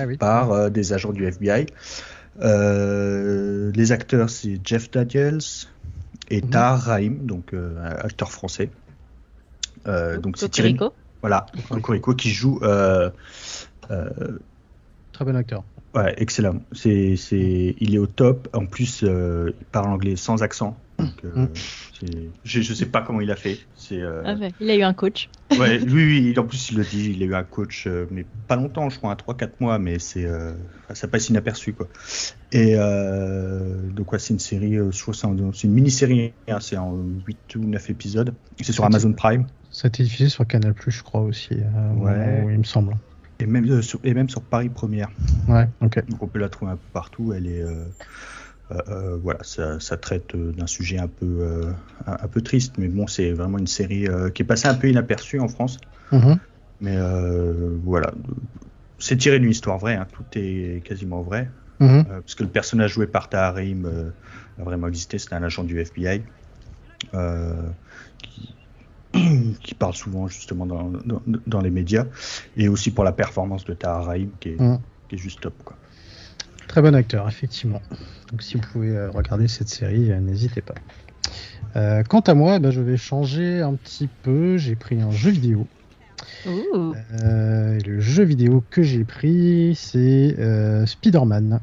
Ah oui. par euh, des agents du FBI. Euh, les acteurs, c'est Jeff Daniels et Mhm. Tahar Rahim, donc euh, acteur français. Euh, donc c'est Cocorico. voilà, Cocorico qui joue. euh, euh, Très bon acteur. ouais, excellent. C'est, c'est, il est au top. En plus, euh, il parle anglais sans accent. Donc, euh, c'est- je, je sais pas comment il a fait. C'est, euh, Ah ouais, il a eu un coach. Ouais, oui, oui, en plus il le dit, il a eu un coach, euh, mais pas longtemps, je crois, 3-4 mois, mais c'est, euh, enfin, ça passe inaperçu, quoi. Et euh, donc, ouais, c'est une série, je crois que c'est une mini-série, hein, c'est en 8 ou 9 épisodes, c'est sur. Amazon Prime, Ça a été diffusé sur Canal je crois aussi. euh, Ouais. il me semble. et même, euh, sur, et même sur Paris Première. Ouais, ok. Donc on peut la trouver un peu partout, elle est. euh, euh, voilà, ça, ça traite euh, d'un sujet un peu, euh, un, un peu triste, mais bon, c'est vraiment une série euh, qui est passée un peu inaperçue en France. Mhm. Mais voilà, c'est tiré d'une histoire vraie, hein, tout est quasiment vrai. Mhm. Parce que le personnage joué par Taharim a vraiment existé, c'était un agent du FBI qui, qui parle souvent justement dans, dans, dans les médias, et aussi pour la performance de Taharim qui est, Mhm. qui est juste top. Quoi. Très bon acteur, effectivement. Donc si vous pouvez euh, regarder cette série, euh, n'hésitez pas. Euh, quant à moi, eh ben, je vais changer un petit peu. J'ai pris un jeu vidéo. Euh, le jeu vidéo que j'ai pris, c'est euh, Spider-Man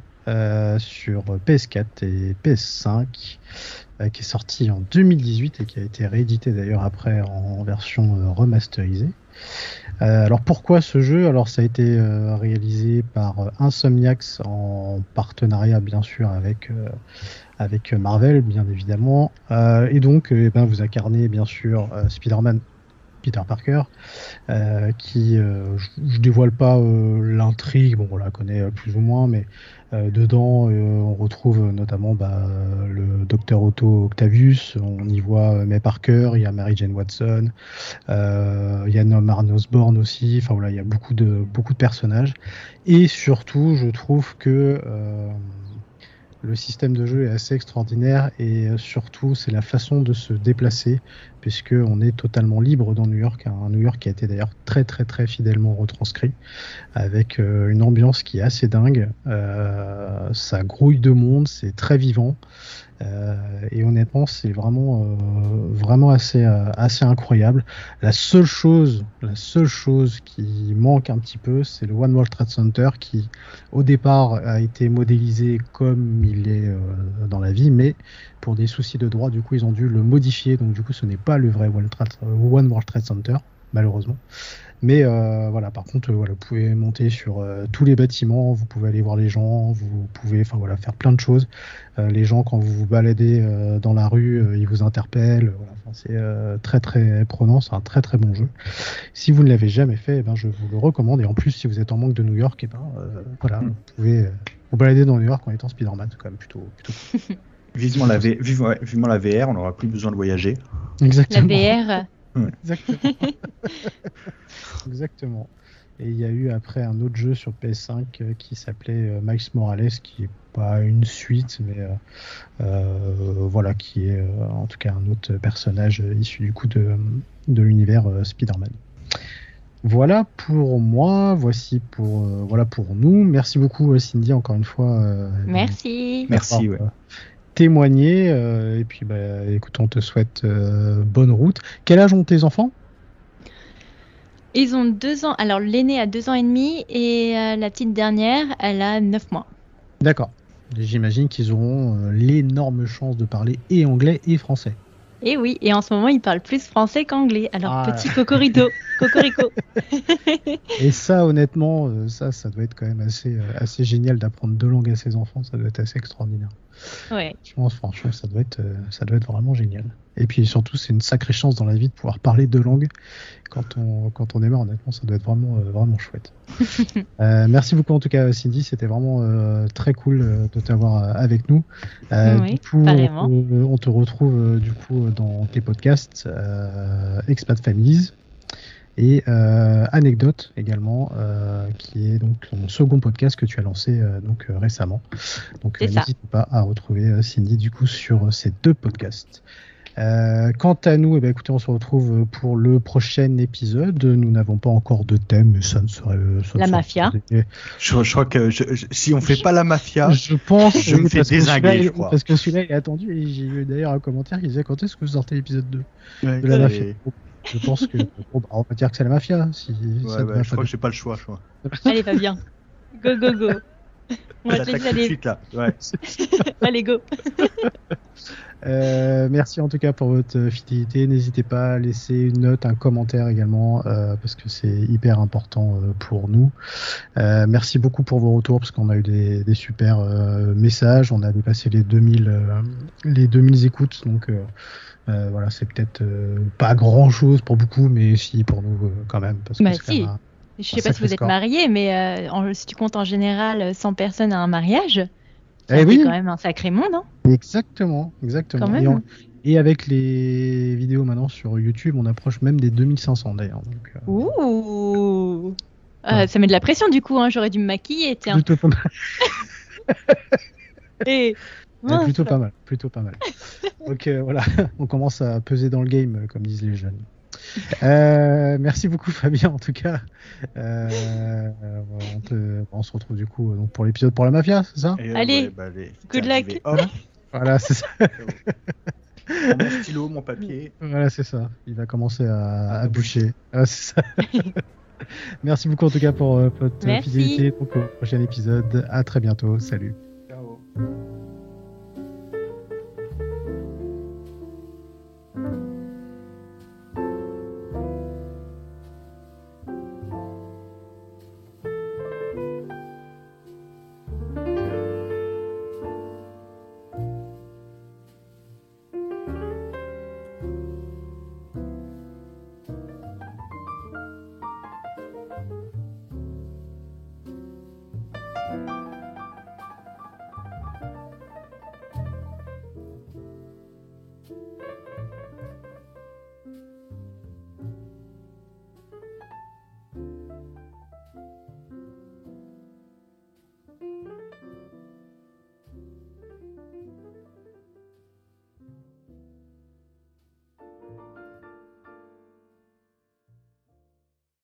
sur PS4 et PS5, euh, qui est sorti en 2018 et qui a été réédité d'ailleurs après en version euh, remasterisée. Euh, alors pourquoi ce jeu? Alors ça a été réalisé par Insomniacs en partenariat bien sûr avec avec Marvel bien évidemment. Et donc eh ben, vous incarnez bien sûr Spider-Man Peter Parker qui je, je dévoile pas l'intrigue, bon on la connaît plus ou moins, mais euh, dedans euh, on retrouve notamment bah, euh, le docteur Otto Octavius, on y voit euh, May Parker, il y a Mary Jane Watson, euh, il y a Norman Osborn aussi, enfin voilà il y a beaucoup de beaucoup de personnages. Et surtout je trouve que euh, le système de jeu est assez extraordinaire et euh, surtout c'est la façon de se déplacer puisque on est totalement libre dans New York, un New York qui a été d'ailleurs très très très fidèlement retranscrit avec euh, une ambiance qui est assez dingue. Euh, ça grouille de monde, c'est très vivant. Euh, et honnêtement, c'est vraiment, euh, vraiment assez, euh, assez incroyable. La seule chose, la seule chose qui manque un petit peu, c'est le One World Trade Center qui, au départ, a été modélisé comme il est dans la vie, mais pour des soucis de droit, du coup, ils ont dû le modifier. Donc, du coup, ce n'est pas le vrai One World Trade Center, malheureusement. Mais euh, voilà, par contre, euh, voilà, vous pouvez monter sur euh, tous les bâtiments, vous pouvez aller voir les gens, vous pouvez, enfin voilà, faire plein de choses. Euh, les gens, quand vous vous baladez euh, dans la rue, euh, ils vous interpellent. Voilà, Enfin, c'est euh, très très prenant, c'est un très très bon jeu. Si vous ne l'avez jamais fait, eh ben, je vous le recommande. Et en plus, si vous êtes en manque de New York, eh ben, euh, voilà, vous pouvez euh, vous balader dans New York en étant Spider-Man, c'est quand même plutôt, plutôt Vivement la, V- vivement, la VR, on n'aura plus besoin de voyager. La Exactement. Exactement. Exactement. Et il y a eu après un autre jeu sur PS5 euh, qui s'appelait euh, Miles Morales, qui est pas une suite, mais euh, euh, voilà, qui est euh, en tout cas un autre personnage issu du coup de, de l'univers euh, Spider-Man. Voilà pour moi, voici pour euh, voilà pour nous. Merci beaucoup Cindy encore une fois. euh, Merci. Merci, ouais. Témoigné euh, et puis bah, écoute, on te souhaite euh, bonne route. Quel âge ont tes enfants? Ils ont deux ans. Alors, l'aîné a deux ans et demi et euh, la petite dernière, elle a neuf mois. D'accord. J'imagine qu'ils auront l'énorme chance de parler et anglais et français. Et oui, et en ce moment, ils parlent plus français qu'anglais. Alors, Ah. petit cocorico. Cocorico. Et ça, honnêtement, ça, ça doit être quand même assez, assez génial d'apprendre deux langues à ses enfants. Ça doit être assez extraordinaire. Ouais. Je pense, franchement, ça doit être, euh, ça doit être vraiment génial. Et puis surtout, c'est une sacrée chance dans la vie de pouvoir parler deux langues quand on, quand on démarre. Honnêtement, ça doit être vraiment, euh, vraiment chouette. Euh, merci beaucoup en tout cas, Cindy. C'était vraiment euh, très cool de t'avoir avec nous. Oui, du coup, pareillement. on, te- on te retrouve du coup dans tes podcasts Expat Families et euh, Anecdote également, euh, qui est donc ton second podcast que tu as lancé euh, donc euh, récemment. Donc euh, n'hésite pas à retrouver euh, Cindy du coup sur euh, ces deux podcasts. Euh, quant à nous, eh ben, écoutez, on se retrouve pour le prochain épisode. Nous n'avons pas encore de thème, mais ça ne serait. Ça la mafia. Je, je, crois que je, si on fait pas la mafia, je pense. Je me fais désinguer, je crois. Parce que celui-là est attendu et j'ai eu d'ailleurs un commentaire qui disait quand est-ce que vous sortez l'épisode 2 ouais, de la mafia? Je pense que bon, bah, on va dire que c'est la mafia. Si ouais, je crois que j'ai pas le choix. Je crois. Allez, Fabien. Go, go, go. On va te laisser aller. Suite, là. Ouais. Allez, go. Euh, merci en tout cas pour votre fidélité. N'hésitez pas à laisser une note, un commentaire également, euh, parce que c'est hyper important euh, pour nous. Merci beaucoup pour vos retours, parce qu'on a eu des, des super messages. On a dépassé les 2000, euh, les 2000 écoutes, donc voilà, c'est peut-être pas grand-chose pour beaucoup, mais si pour nous quand même. Parce bah que si. Un, je sais pas si vous êtes marié, mais en, si tu comptes en général 100 personnes à un mariage. Eh oui. quand même un sacré monde, hein Exactement, exactement. Et, on, et, avec les vidéos maintenant sur YouTube, on approche même des 2500 d'ailleurs. Euh... Ouh euh, Ça met de la pression du coup, hein. j'aurais dû me maquiller. Tiens. Plutôt pas mal. et... Ouais, plutôt pas mal, plutôt pas mal. Donc euh, voilà, on commence à peser dans le game, comme disent les jeunes. Euh, merci beaucoup Fabien en tout cas. Euh, on, te, on, se retrouve du coup donc, pour l'épisode pour la mafia, c'est ça? Allez, ouais, bah, allez, good luck. Voilà, c'est ça. mon stylo, mon papier. Voilà, c'est ça. Il va commencer à, à boucher. Ah, c'est ça. Merci beaucoup en tout cas pour euh, votre fidélité. Donc, au prochain épisode. À très bientôt. Salut.